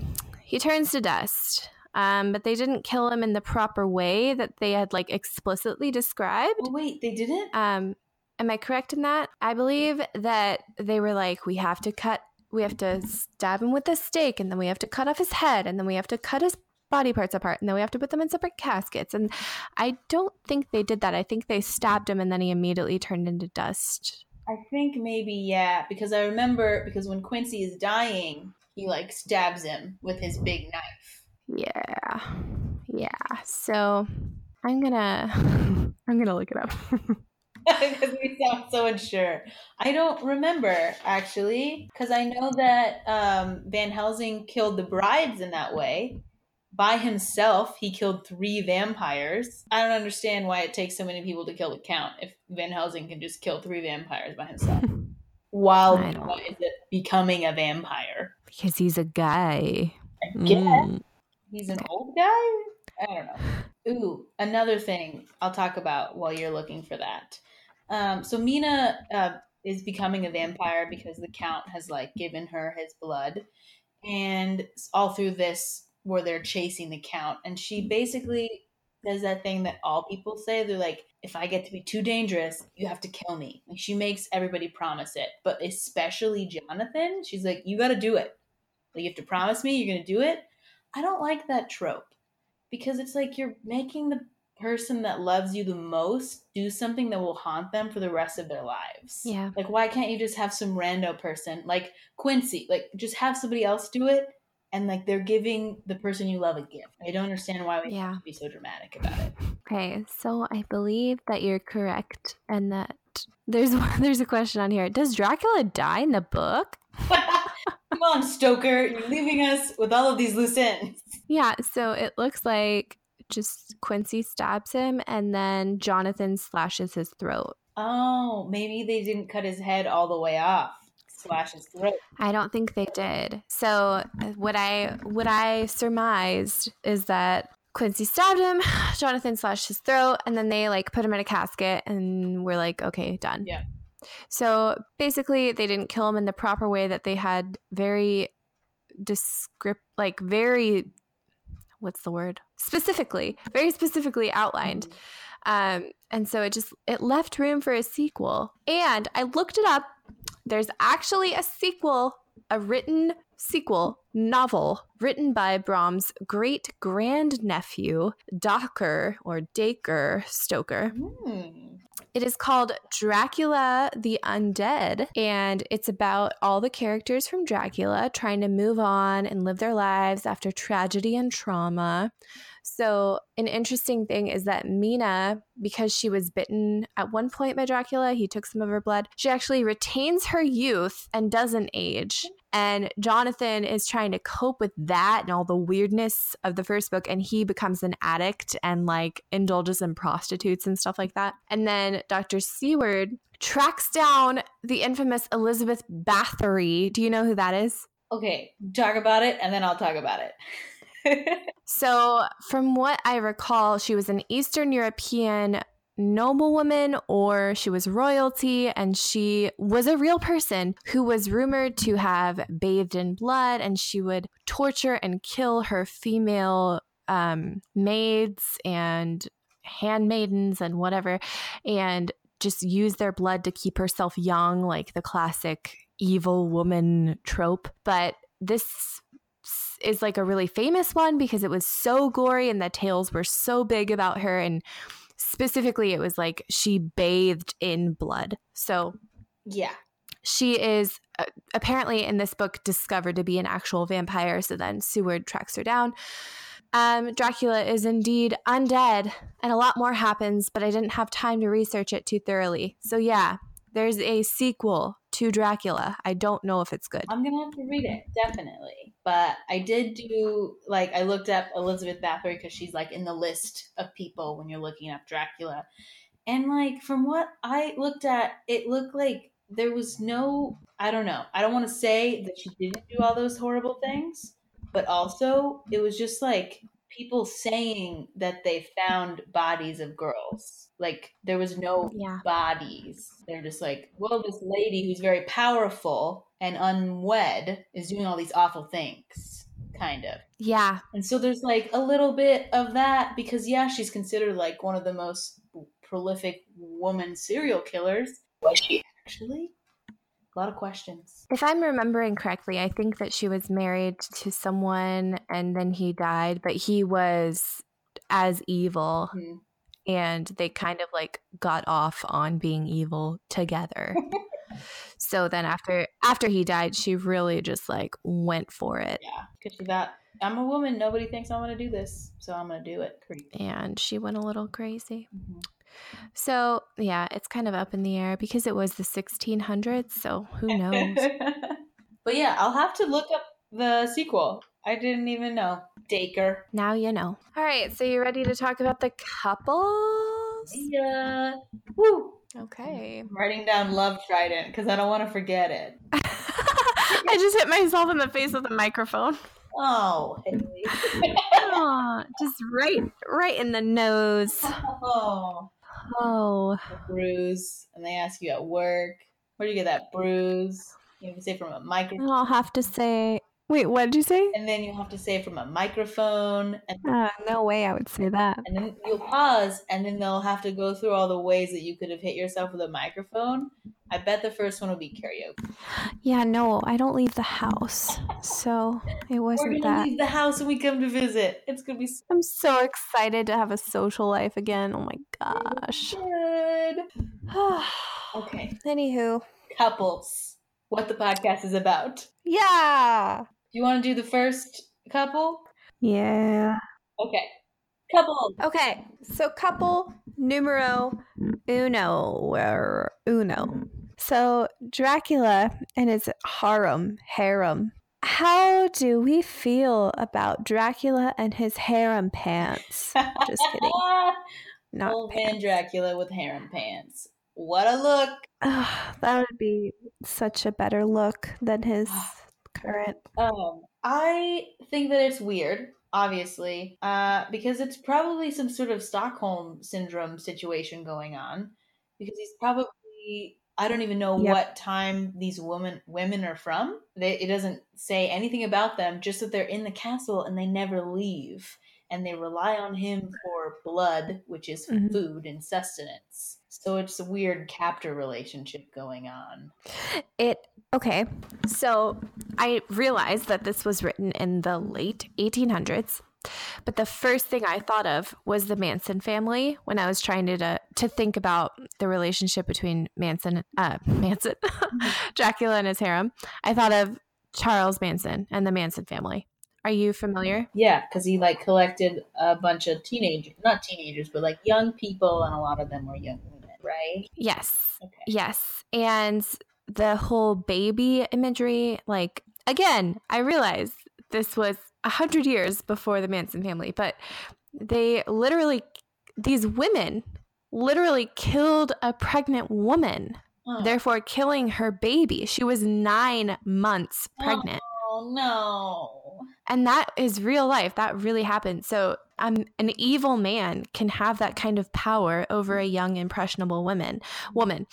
S2: He turns to dust. Um, but they didn't kill him in the proper way that they had like explicitly described.
S1: Oh, wait, they didn't?
S2: Um, am I correct in that? I believe that they were like, we have to cut, we have to stab him with a stake, and then we have to cut off his head, and then we have to cut his body parts apart, and then we have to put them in separate caskets. And I don't think they did that. I think they stabbed him, and then he immediately turned into dust.
S1: I think maybe yeah, because I remember because when Quincy is dying, he like stabs him with his big knife.
S2: Yeah. Yeah. So I'm gonna I'm gonna look it up.
S1: because we sound so unsure. I don't remember actually, because I know that um, Van Helsing killed the brides in that way. By himself, he killed three vampires. I don't understand why it takes so many people to kill the count if Van Helsing can just kill three vampires by himself. While is it becoming a vampire.
S2: Because he's a guy.
S1: I guess. Mm. He's an old guy? I don't know. Ooh, another thing I'll talk about while you're looking for that. Um, so Mina uh, is becoming a vampire because the Count has like given her his blood, and all through this, where they're chasing the Count, and she basically does that thing that all people say. They're like, if I get to be too dangerous, you have to kill me. Like she makes everybody promise it, but especially Jonathan. She's like, you got to do it. Like you have to promise me you're gonna do it I don't like that trope because it's like you're making the person that loves you the most do something that will haunt them for the rest of their lives.
S2: Yeah.
S1: Like why can't you just have some rando person like Quincy, like just have somebody else do it and like they're giving the person you love a gift. I don't understand why we yeah. have to be so dramatic about it.
S2: Okay, so I believe that you're correct and that there's there's a question on here. Does Dracula die in the book?
S1: Come on, Stoker. You're leaving us with all of these loose ends.
S2: Yeah, so it looks like just Quincy stabs him and then Jonathan slashes his throat.
S1: Oh, maybe they didn't cut his head all the way off. Slash his throat.
S2: I don't think they did. So uh, what I what I surmised is that Quincy stabbed him, Jonathan slashed his throat, and then they like put him in a casket and we're like, okay, done.
S1: Yeah.
S2: So basically, they didn't kill him in the proper way that they had very descript, like very, what's the word? Specifically, very specifically outlined. Mm-hmm. Um, and so it just it left room for a sequel. And I looked it up. There's actually a sequel a written sequel novel written by Bram's great grandnephew, Docker or Dacre Stoker.
S1: Hmm.
S2: It is called Dracula the Undead, and it's about all the characters from Dracula trying to move on and live their lives after tragedy and trauma. So, an interesting thing is that Mina, because she was bitten at one point by Dracula, he took some of her blood, she actually retains her youth and doesn't age. And Jonathan is trying to cope with that and all the weirdness of the first book. And he becomes an addict and like indulges in prostitutes and stuff like that. And then Dr. Seward tracks down the infamous Elizabeth Bathory. Do you know who that is?
S1: Okay, talk about it and then I'll talk about it.
S2: So, from what I recall, she was an Eastern European noblewoman or she was royalty and she was a real person who was rumored to have bathed in blood and she would torture and kill her female um, maids and handmaidens and whatever and just use their blood to keep herself young like the classic evil woman trope. But this is like a really famous one because it was so gory and the tales were so big about her. And specifically it was like she bathed in blood. So
S1: yeah.
S2: she is uh, apparently in this book discovered to be an actual vampire. So then seward tracks her down. Um, dracula is indeed undead and a lot more happens but i didn't have time to research it too thoroughly. So yeah there's a sequel to dracula i don't know if it's good
S1: I'm gonna have to read it, definitely. But I did do like I looked up Elizabeth Bathory because she's like in the list of people when you're looking up Dracula, and like from what I looked at, it looked like there was no I don't know. I don't want to say that she didn't do all those horrible things, but also it was just like people saying that they found bodies of girls. Like there was no
S2: yeah
S1: bodies. They're just like, well, this lady who's very powerful and unwed is doing all these awful things, kind of.
S2: yeah
S1: And so there's like a little bit of that because, yeah, she's considered like one of the most prolific woman serial killers. Was she actually? A lot of questions.
S2: If I'm remembering correctly, I think that she was married to someone and then he died, but he was as evil
S1: Hmm.
S2: and they kind of like got off on being evil together. so then after after he died, she really just like went for it
S1: Yeah, because she thought, I'm a woman. Nobody thinks I'm going to do this, so I'm going to do it. Creep.
S2: and she went a little crazy.
S1: Mhm.
S2: So, yeah, it's kind of up in the air because it was the 1600s, so who knows?
S1: but yeah, I'll have to look up the sequel. I didn't even know. Dacre.
S2: now you know. All right, so you ready to talk about the couples?
S1: Yeah. Woo.
S2: Okay.
S1: I'm writing down Love Trident because I don't want to forget it.
S2: I just hit myself in the face with a microphone.
S1: Oh, Haley.
S2: Just right, right in the nose.
S1: oh,
S2: Oh,
S1: bruise. And they ask you at work, where do you get that bruise? You have to say from a microphone.
S2: I'll have to say. Wait, what did you say?
S1: And then you have to say from a microphone. And,
S2: Uh, no way I would say that.
S1: and then you'll pause, and then they'll have to go through all the ways that you could have hit yourself with a microphone. I bet the first one will be karaoke.
S2: Yeah, no, I don't leave the house, so it wasn't We're
S1: gonna
S2: that.
S1: leave the house when we come to visit. It's gonna be so
S2: I'm so excited to have a social life again. Oh my gosh.
S1: good. Okay,
S2: Anywho,
S1: couples. What the podcast is about.
S2: yeah,
S1: you want to do the first couple?
S2: yeah.
S1: Okay. Couple.
S2: Okay, so couple numero uno or uno. So Dracula and his harem, harem. How do we feel about Dracula and his harem pants? Just kidding. Not
S1: Old Van Dracula with harem pants. What a look.
S2: Ugh, that would be such a better look than his ah.
S1: Um, I think that it's weird, obviously, uh, because it's probably some sort of Stockholm syndrome situation going on. Because he's probably I don't even know
S2: Yep.
S1: what time these women women are from. They, it doesn't say anything about them, just that they're in the castle and they never leave, and they rely on him for blood, which is
S2: Mhm.
S1: food and sustenance. So it's a weird captor relationship going on.
S2: It okay. So I realized that this was written in the late 1800s. But the first thing I thought of was the Manson family when I was trying to to, to think about the relationship between Manson, uh, Manson, Dracula and his harem. I thought of Charles Manson and the Manson family. Are you familiar?
S1: Yeah, because he like collected a bunch of teenagers, not teenagers, but like young people, and a lot of them were young women, right?
S2: Yes.
S1: Okay.
S2: Yes. And the whole baby imagery, like, again, I realize this was a hundred years before the Manson family, but they literally, these women literally killed a pregnant woman,
S1: Oh.
S2: therefore killing her baby. She was nine months pregnant.
S1: Oh no.
S2: And that is real life. That really happened. So um, an evil man can have that kind of power over a young, impressionable woman. Woman.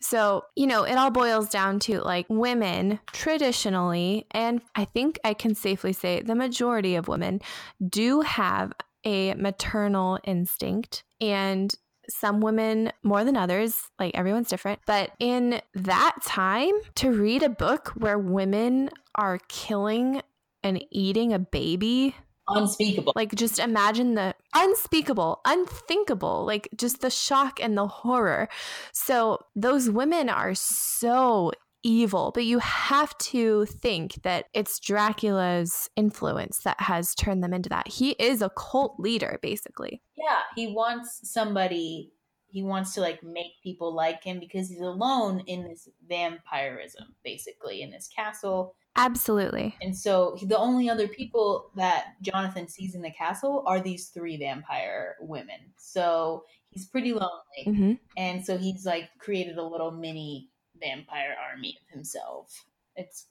S2: So you know, it all boils down to like women traditionally, and I think I can safely say the majority of women do have a maternal instinct, and some women more than others, like everyone's different. But in that time, to read a book where women are killing and eating a baby
S1: Unspeakable.
S2: like just imagine the unspeakable unthinkable like just the shock and the horror so those women are so evil but you have to think that it's dracula's influence that has turned them into that he is a cult leader basically
S1: Yeah, he wants somebody. He wants to like make people like him because he's alone in this vampirism, basically in this castle.
S2: Absolutely
S1: And so the only other people that Jonathan sees in the castle are these three vampire women. So he's pretty lonely.
S2: hmm
S1: And so he's like created a little mini vampire army of himself. It's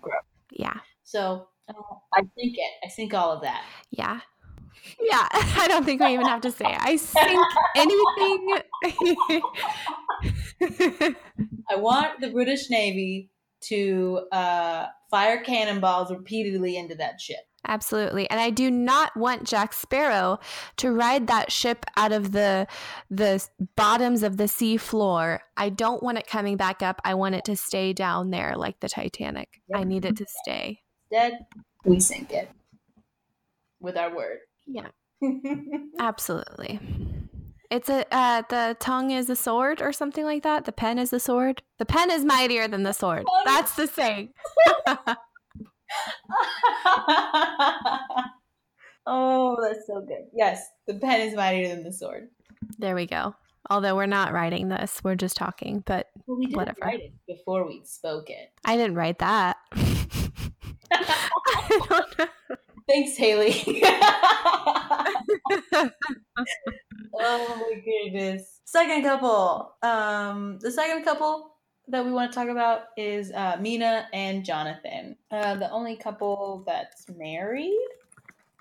S1: gross.
S2: yeah
S1: so uh, I think it. I think all of that.
S2: yeah yeah i don't think we even have to say it. i think anything
S1: I want the British Navy to uh, fire cannonballs repeatedly into that ship.
S2: Absolutely. And I do not want Jack Sparrow to ride that ship out of the the bottoms of the sea floor. I don't want it coming back up. I want it to stay down there like the Titanic.
S1: Yep.
S2: I need it to stay.
S1: Dead. we sink it with our word.
S2: Yeah. Absolutely. It's a uh, the tongue is a sword or something like that. The pen is a sword. The pen is mightier than the sword.
S1: Oh.
S2: That's the saying.
S1: oh, that's so good. Yes, the pen is mightier than the sword.
S2: There we go. Although we're not writing this, we're just talking, but
S1: Well, we did
S2: Whatever.
S1: write it before we spoke it.
S2: I didn't write that. I don't know.
S1: Thanks, Haley. oh my goodness. Second couple. Um, the second couple that we want to talk about is uh, Mina and Jonathan. Uh, the only couple that's married,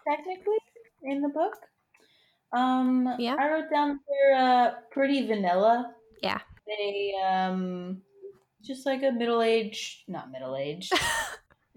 S1: technically, in the book. Um,
S2: Yeah.
S1: I wrote down they're uh, pretty vanilla.
S2: Yeah.
S1: They um, just like a middle aged, not middle aged.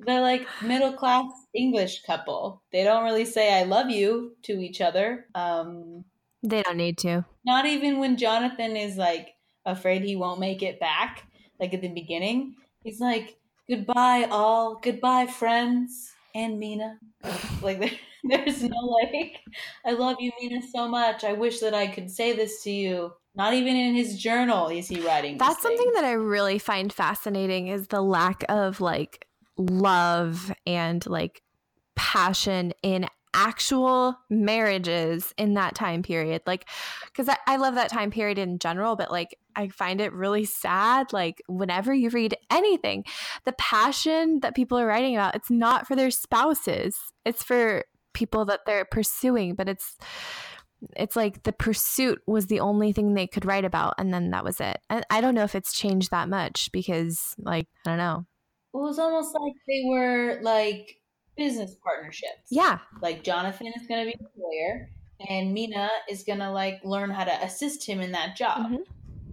S1: They're like middle class English couple. They don't really say "I love you" to each other. Um,
S2: They don't need to.
S1: not even when Jonathan is like afraid he won't make it back, like at the beginning. He's like, "Goodbye, all. Goodbye, friends." And Mina, like there, there's no like, "I love you, Mina, so much. I wish that I could say this to you." Not even in his journal is he writing.
S2: That's something that I really find fascinating is the lack of like love and like passion in actual marriages in that time period. Like, because I, I love that time period in general, but like I find it really sad. Like, whenever you read anything, the passion that people are writing about, it's not for their spouses, it's for people that they're pursuing, but it's it's like the pursuit was the only thing they could write about and then that was it and i don't know if it's changed that much because like i don't know
S1: it was almost like they were like business partnerships.
S2: yeah
S1: Like Jonathan is going to be a lawyer, and Mina is going to like learn how to assist him in that job.
S2: Mhm.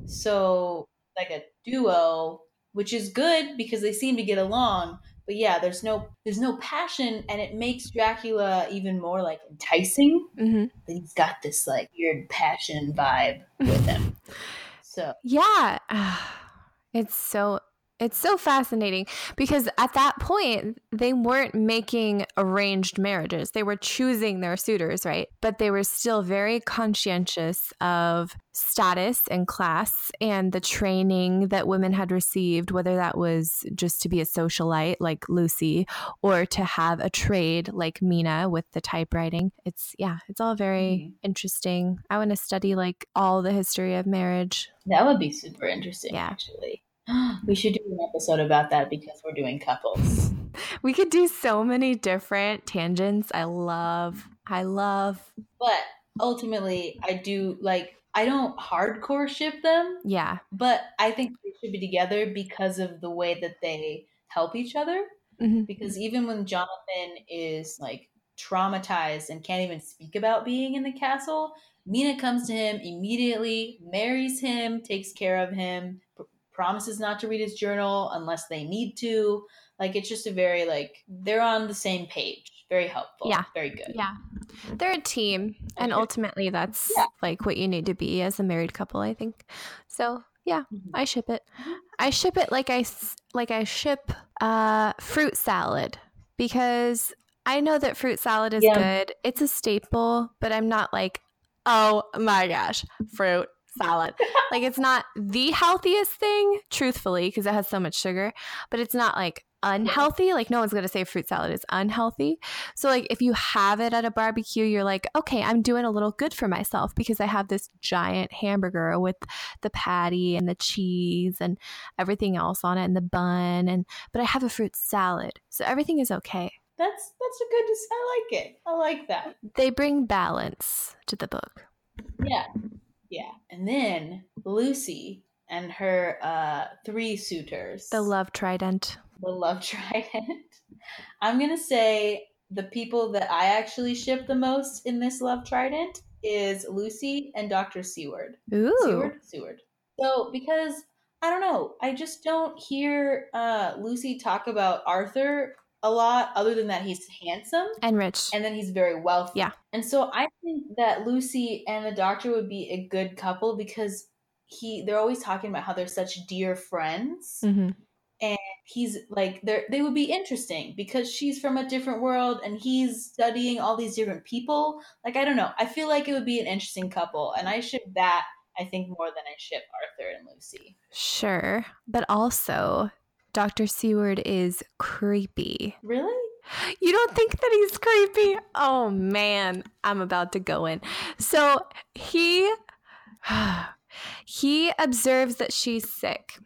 S1: So like a duo, which is good because they seem to get along. But yeah, there's no there's no passion, and it makes Dracula even more like enticing.
S2: hmm
S1: he's got this like weird passion vibe with him. So
S2: Yeah. It's so it's so fascinating because at that point they weren't making arranged marriages. They were choosing their suitors, right? But they were still very conscientious of status and class and the training that women had received, whether that was just to be a socialite like Lucy or to have a trade like Mina with the typewriting. It's yeah, it's all very
S1: Mhm.
S2: interesting. I want to study like all the history of marriage.
S1: that would be super interesting,
S2: Yeah.
S1: actually. We should do an episode about that because we're doing couples.
S2: We could do so many different tangents. I love, I love,
S1: But ultimately, I do like, I don't hardcore ship them,
S2: yeah.
S1: but I think they should be together because of the way that they help each other.
S2: Mhm.
S1: Because even when Jonathan is like traumatized and can't even speak about being in the castle, Mina comes to him immediately, marries him, takes care of him, promises not to read his journal unless they need to. Like it's just a very like they're on the same page. Very helpful.
S2: Yeah.
S1: Very good.
S2: Yeah. They're a team. And ultimately, that's
S1: Yeah.
S2: like what you need to be as a married couple, I think. So, yeah,
S1: Mhm.
S2: I ship it.
S1: Mhm.
S2: I ship it like I, like I ship uh, fruit salad because I know that fruit salad is
S1: Yeah.
S2: good. It's a staple, but I'm not like, oh my gosh, fruit salad. like it's not the healthiest thing, truthfully, because it has so much sugar, but it's not like unhealthy. Like no one's gonna say fruit salad is unhealthy. So like if you have it at a barbecue, you're like, okay, I'm doing a little good for myself because I have this giant hamburger with the patty and the cheese and everything else on it and the bun and but I have a fruit salad. So everything is okay.
S1: That's that's a good. I like it. I like that.
S2: They bring balance to the book.
S1: Yeah. Yeah. And then Lucy and her uh three suitors.
S2: The love trident.
S1: the love trident. I'm gonna say the people that I actually ship the most in this love trident is Lucy and Dr. Seward.
S2: Ooh.
S1: Seward? Seward. So because I don't know, I just don't hear uh Lucy talk about Arthur a lot other than that he's handsome
S2: And rich.
S1: and then he's very wealthy.
S2: Yeah.
S1: And so I think that Lucy and the doctor would be a good couple because he they're always talking about how they're such dear friends.
S2: hmm
S1: He's like they they would be interesting because she's from a different world and he's studying all these different people. Like I don't know. I feel like it would be an interesting couple and I ship that I think more than I ship Arthur and Lucy.
S2: Sure. But also, Dr. Seward is creepy.
S1: Really?
S2: You don't think that he's creepy? Oh man, I'm about to go in. So he he observes that she's sick.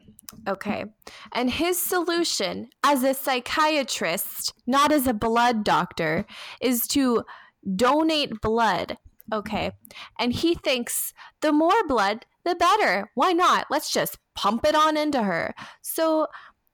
S2: Okay. And his solution as a psychiatrist, not as a blood doctor, is to donate blood. Okay. And he thinks the more blood, the better. Why not? Let's just pump it on into her. So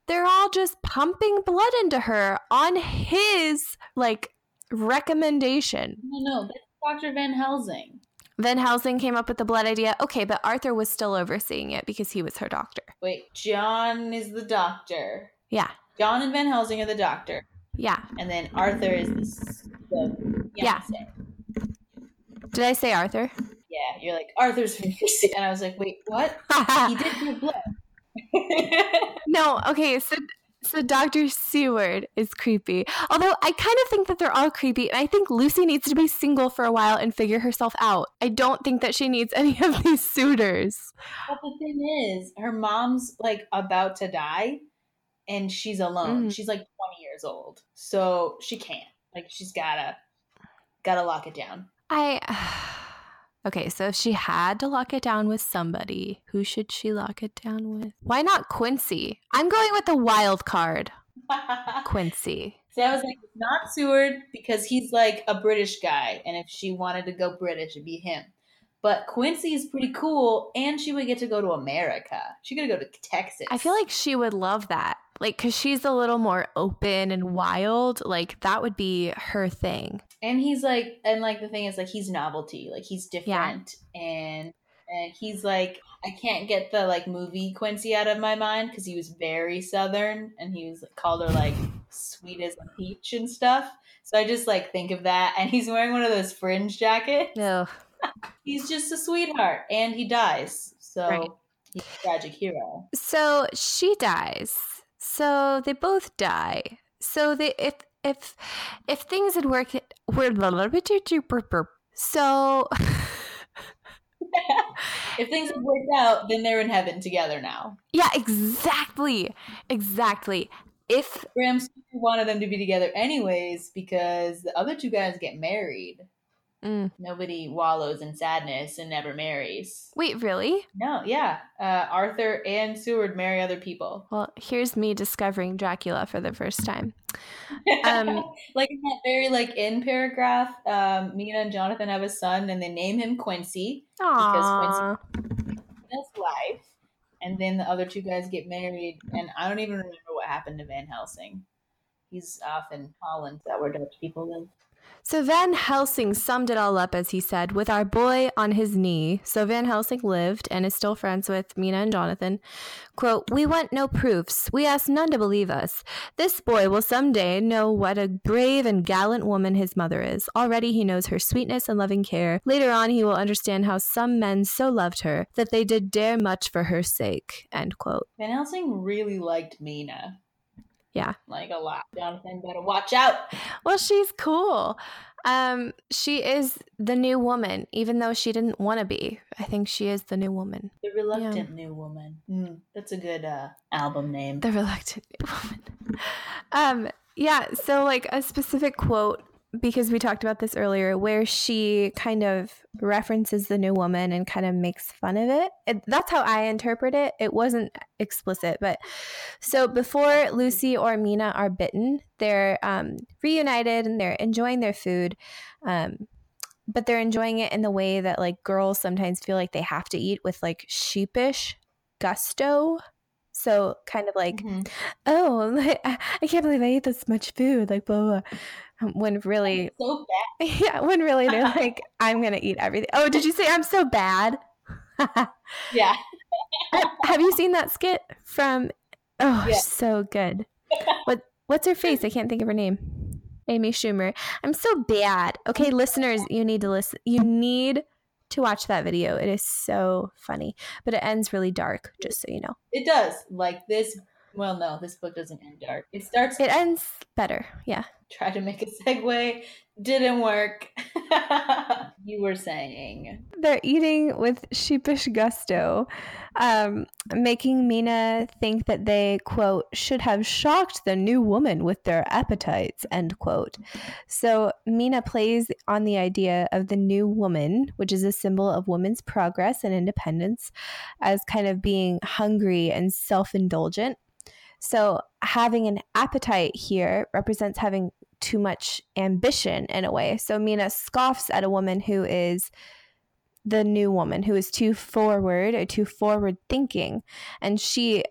S2: they're all just pumping blood into her on his like recommendation.
S1: No, no, that's Dr. Van Helsing.
S2: Van Helsing came up with the blood idea. Okay, but Arthur was still overseeing it because he was her doctor.
S1: Wait, John is the doctor.
S2: Yeah.
S1: John and Van Helsing are the doctor.
S2: Yeah.
S1: And then Arthur is the, the
S2: Yeah. Did I say Arthur?
S1: Yeah, you're like, Arthur's. And I was like, wait, what? He did give blood.
S2: no, okay, so so Dr. Seward is creepy. Although I kind of think that they're all creepy, and I think Lucy needs to be single for a while and figure herself out. I don't think that she needs any of these suitors.
S1: but the thing is, her mom's like about to die and she's alone.
S2: Mhm.
S1: She's like 20 years old. So she can't. Like she's gotta gotta lock it down.
S2: I Okay, so if she had to lock it down with somebody, who should she lock it down with? Why not Quincy? I'm going with the wild card, Quincy.
S1: See, I was like, not Seward because he's like a British guy, and if she wanted to go British, it'd be him. But Quincy is pretty cool, and she would get to go to America. She could go to Texas.
S2: I feel like she would love that. Like, cause she's a little more open and wild. Like, that would be her thing.
S1: And he's like, and like the thing is, like he's novelty, like he's different, and and he's like, I can't get the like movie Quincy out of my mind because he was very southern, and he was called her like sweet as a peach and stuff. So I just like think of that, and he's wearing one of those fringe jackets.
S2: No.
S1: he's just a sweetheart and he dies so
S2: Right.
S1: He's a tragic hero.
S2: So she dies. So they both die. So they if if if things had worked were so
S1: if things had worked out, then they're in heaven together now.
S2: yeah, exactly. Exactly. If
S1: Stoker wanted them to be together anyways because the other two guys get married.
S2: Mm.
S1: Nobody wallows in sadness and never marries.
S2: wait, really?
S1: No, yeah. Uh, Arthur and Seward marry other people.
S2: Well, here's me discovering Dracula for the first time. Um,
S1: like in that very like in paragraph, um, Mina and Jonathan have a son and they name him Quincy.
S2: Aww.
S1: That's life. And then the other two guys get married, and I don't even remember what happened to Van Helsing. He's off in Holland, that where Dutch people live.
S2: So Van Helsing summed it all up as he said, with our boy on his knee. So Van Helsing lived and is still friends with Mina and Jonathan. Quote, We want no proofs. We ask none to believe us. This boy will someday know what a brave and gallant woman his mother is. Already he knows her sweetness and loving care. Later on he will understand how some men so loved her that they did dare much for her sake. End quote.
S1: Van Helsing really liked Mina.
S2: Yeah.
S1: Like a lot. Jonathan better watch out.
S2: Well, she's cool. Um, she is the new woman, even though she didn't want to be. I think she is the new woman.
S1: The reluctant new woman. Mm, that's a good uh, album name.
S2: The reluctant new woman. Um, yeah, so like a specific quote because we talked about this earlier where she kind of references the new woman and kind of makes fun of it. it. That's how I interpret it. It wasn't explicit, but so before Lucy or Mina are bitten, they're um, reunited and they're enjoying their food. Um, but they're enjoying it in the way that like girls sometimes feel like they have to eat with like sheepish gusto. So kind of like,
S1: Mhm.
S2: oh, I I can't believe I ate this much food, like blah blah. Um, When really,
S1: So
S2: yeah, when really they're like, I'm gonna eat everything. Oh, did you say I'm so bad?
S1: Yeah.
S2: Have you seen that skit from? Oh,
S1: Yeah.
S2: so good. What What's her face? I can't think of her name. Amy Schumer. I'm so bad. Okay, listeners, you need to listen. You need to watch that video. It is so funny, but it ends really dark. Just so you know,
S1: It does. Like this. Well, no, this book doesn't end dark. It starts.
S2: it ends better. Yeah.
S1: Try to make a segue. Didn't work. you were saying.
S2: they're eating with sheepish gusto, um, making Mina think that they, quote, should have shocked the new woman with their appetites, end quote. So Mina plays on the idea of the new woman, which is a symbol of women's progress and independence, as kind of being hungry and self indulgent. So having an appetite here represents having too much ambition in a way. So Mina scoffs at a woman who is the new woman who is too forward or too forward thinking and she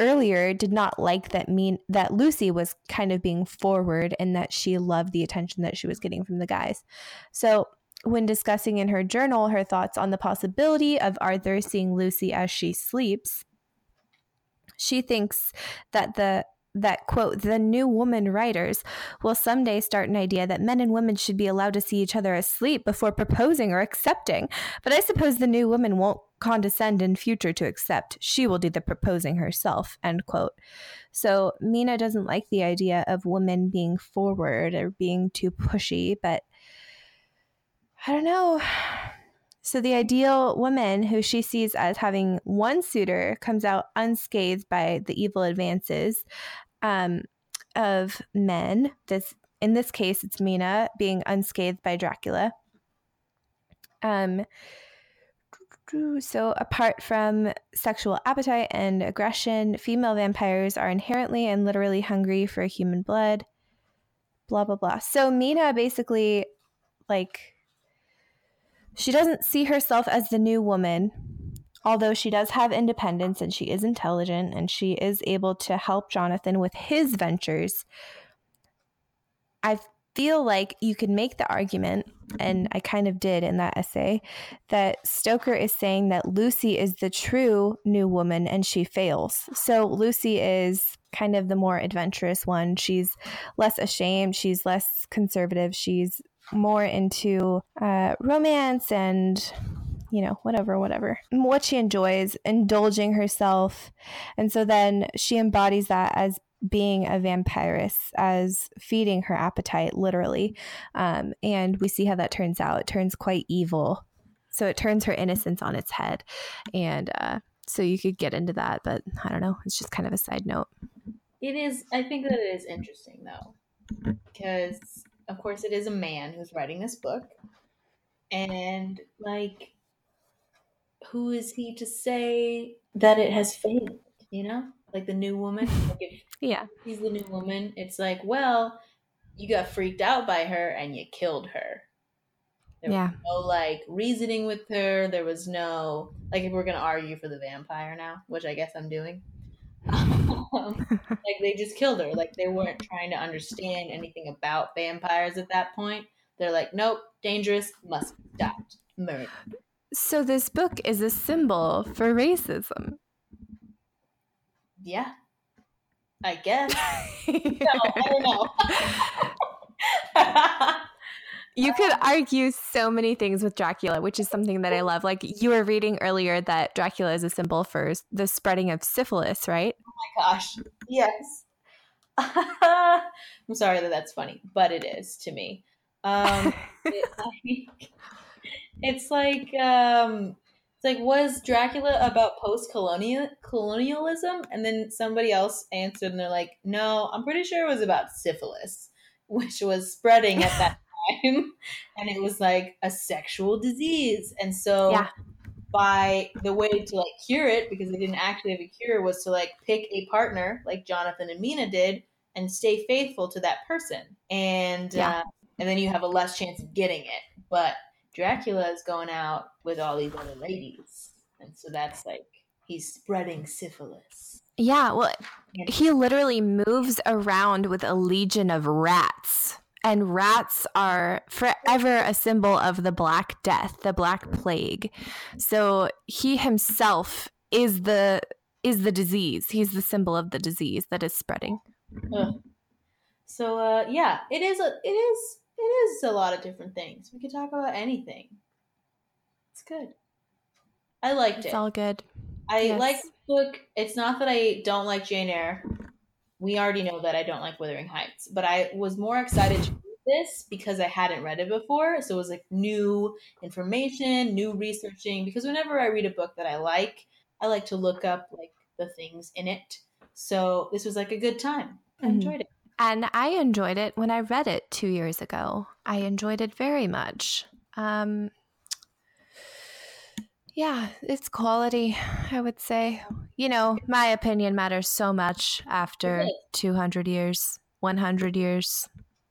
S2: earlier did not like that mean that Lucy was kind of being forward and that she loved the attention that she was getting from the guys. So when discussing in her journal her thoughts on the possibility of Arthur seeing Lucy as she sleeps, she thinks that the that quote the new woman writers will someday start an idea that men and women should be allowed to see each other asleep before proposing or accepting. But i suppose the new woman won't condescend in future to accept. She will do the proposing herself end quote. So mina doesn't like the idea of women being forward or being too pushy but i don't know so the ideal woman who she sees as having one suitor comes out unscathed by the evil advances um, of men. This in this case, it's Mina being unscathed by Dracula. Um, so apart from sexual appetite and aggression, female vampires are inherently and literally hungry for human blood. Blah blah blah. So Mina basically, like, she doesn't see herself as the new woman, although she does have independence and she is intelligent and she is able to help Jonathan with his ventures. I feel like you could make the argument, and I kind of did in that essay, that Stoker is saying that Lucy is the true new woman and she fails. So Lucy is kind of the more adventurous one. She's less ashamed, she's less conservative, she's more into uh, romance and you know, whatever, whatever. What she enjoys, indulging herself. And so then she embodies that as being a vampiress, as feeding her appetite, literally. Um, and we see how that turns out. It turns quite evil. So it turns her innocence on its head. And uh, so you could get into that, but I don't know. It's just kind of a side note.
S1: It is, I think that it is interesting though, because of course it is a man who's writing this book. And like, who is he to say that it has failed? You know, like the new woman. Like if
S2: Yeah.
S1: he's the new woman, it's like, well, you got freaked out by her and you killed her. There
S2: Yeah.
S1: was no like reasoning with her. There was no like if we're gonna argue for the vampire now, which I guess I'm doing. um, like they just killed her. Like they weren't trying to understand anything about vampires at that point. They're like, nope, dangerous, must be stopped, murder.
S2: So this book is a symbol for racism.
S1: Yeah, I guess. No, I don't know.
S2: You could argue so many things with Dracula, which is something that I love. Like you were reading earlier that Dracula is a symbol for the spreading of syphilis, right?
S1: Oh my gosh, yes. I'm sorry that that's funny, but it is to me. Um, it, like, it's like um, it's like was Dracula about post colonial colonialism? And then somebody else answered, and they're like, no, I'm pretty sure it was about syphilis, which was spreading at that time, and it was like a sexual disease, and so
S2: Yeah.
S1: by the way to like cure it because they didn't actually have a cure was to like pick a partner like Jonathan and Mina did and stay faithful to that person and
S2: Yeah.
S1: uh, and then you have a less chance of getting it but Dracula is going out with all these other ladies and so that's like he's spreading syphilis
S2: Yeah, well, he literally moves around with a legion of rats. And rats are forever a symbol of the Black Death, the Black Plague. So he himself is the is the disease. He's the symbol of the disease that is spreading.
S1: So uh yeah it is a it is it is a lot of different things we could talk about anything it's good I liked
S2: It's
S1: it It's
S2: all good.
S1: I
S2: Yes.
S1: like this book. It's not that I don't like Jane Eyre. We already know that I don't like Wuthering Heights, but I was more excited to read this because I hadn't read it before. So it was like new information, new researching. Because whenever I read a book that I like, I like to look up like the things in it. So this was like a good time. I
S2: Mhm.
S1: enjoyed it.
S2: And I enjoyed it when I read it two years ago. I enjoyed it very much. Um, yeah, it's quality, I would say. You know, my opinion matters so much after 200 years, 100 years,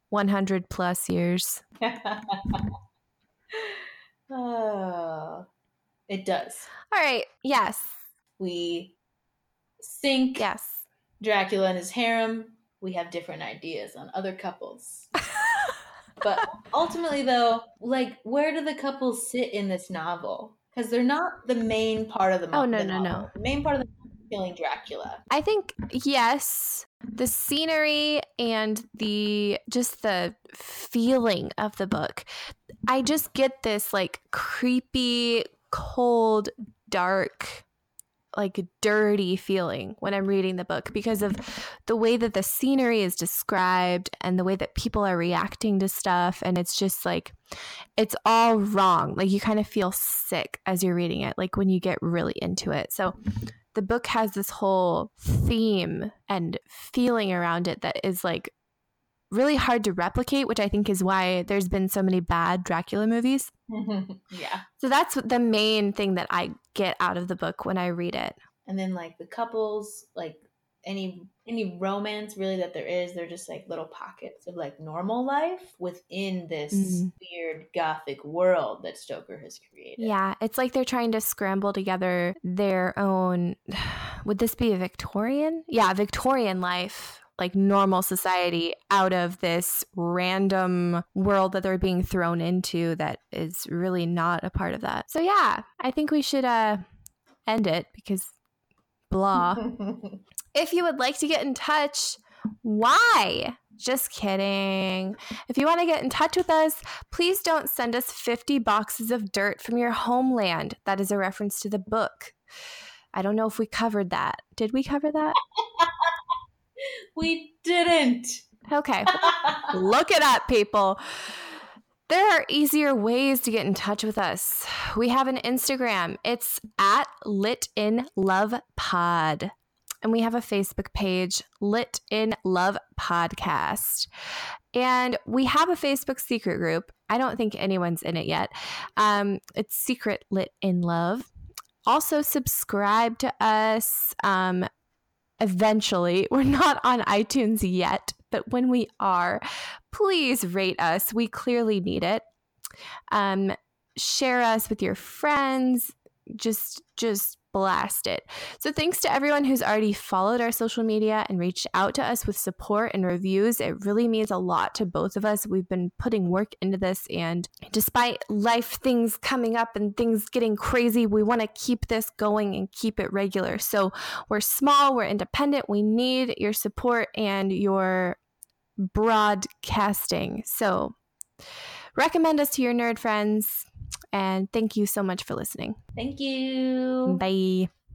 S2: 100 plus years.
S1: oh, it does.
S2: All right. Yes.
S1: We think
S2: Yes.
S1: Dracula and his harem, we have different ideas on other couples. but ultimately, though, like, where do the couples sit in this novel? Because they're not the main part of the,
S2: Oh, no,
S1: the
S2: no, no.
S1: The main part of the killing Dracula.
S2: I think yes, the scenery and the just the feeling of the book. I just get this like creepy, cold, dark, like dirty feeling when I'm reading the book because of the way that the scenery is described and the way that people are reacting to stuff and it's just like it's all wrong. Like you kind of feel sick as you're reading it like when you get really into it. So the book has this whole theme and feeling around it that is like really hard to replicate, which I think is why there's been so many bad Dracula movies.
S1: yeah.
S2: So that's the main thing that I get out of the book when I read it.
S1: And then, like, the couples, like, any any romance really that there is they're just like little pockets of like normal life within this
S2: Mhm.
S1: weird gothic world that stoker has created
S2: Yeah, it's like they're trying to scramble together their own. Would this be a Victorian? Yeah, Victorian life, like normal society, out of this random world that they're being thrown into that is really not a part of that. So yeah, I think we should uh end it because blah. if you would like to get in touch, why? Just kidding. If you want to get in touch with us, please don't send us 50 boxes of dirt from your homeland. That is a reference to the book. I don't know if we covered that. Did we cover that?
S1: we didn't.
S2: Okay. Look it up, people. There are easier ways to get in touch with us. We have an Instagram. It's at Lit in Love Pod. And we have a Facebook page, Lit in Love Podcast. And we have a Facebook secret group. I don't think anyone's in it yet. Um, it's Secret Lit in Love. Also, subscribe to us. Um, eventually, we're not on iTunes yet, but when we are, please rate us. We clearly need it. Um, share us with your friends. Just, just blast it. So, thanks to everyone who's already followed our social media and reached out to us with support and reviews. It really means a lot to both of us. We've been putting work into this, and despite life things coming up and things getting crazy, we want to keep this going and keep it regular. So, we're small, we're independent, we need your support and your broadcasting. So, recommend us to your nerd friends and thank you so much for listening.
S1: Thank you.
S2: Bye.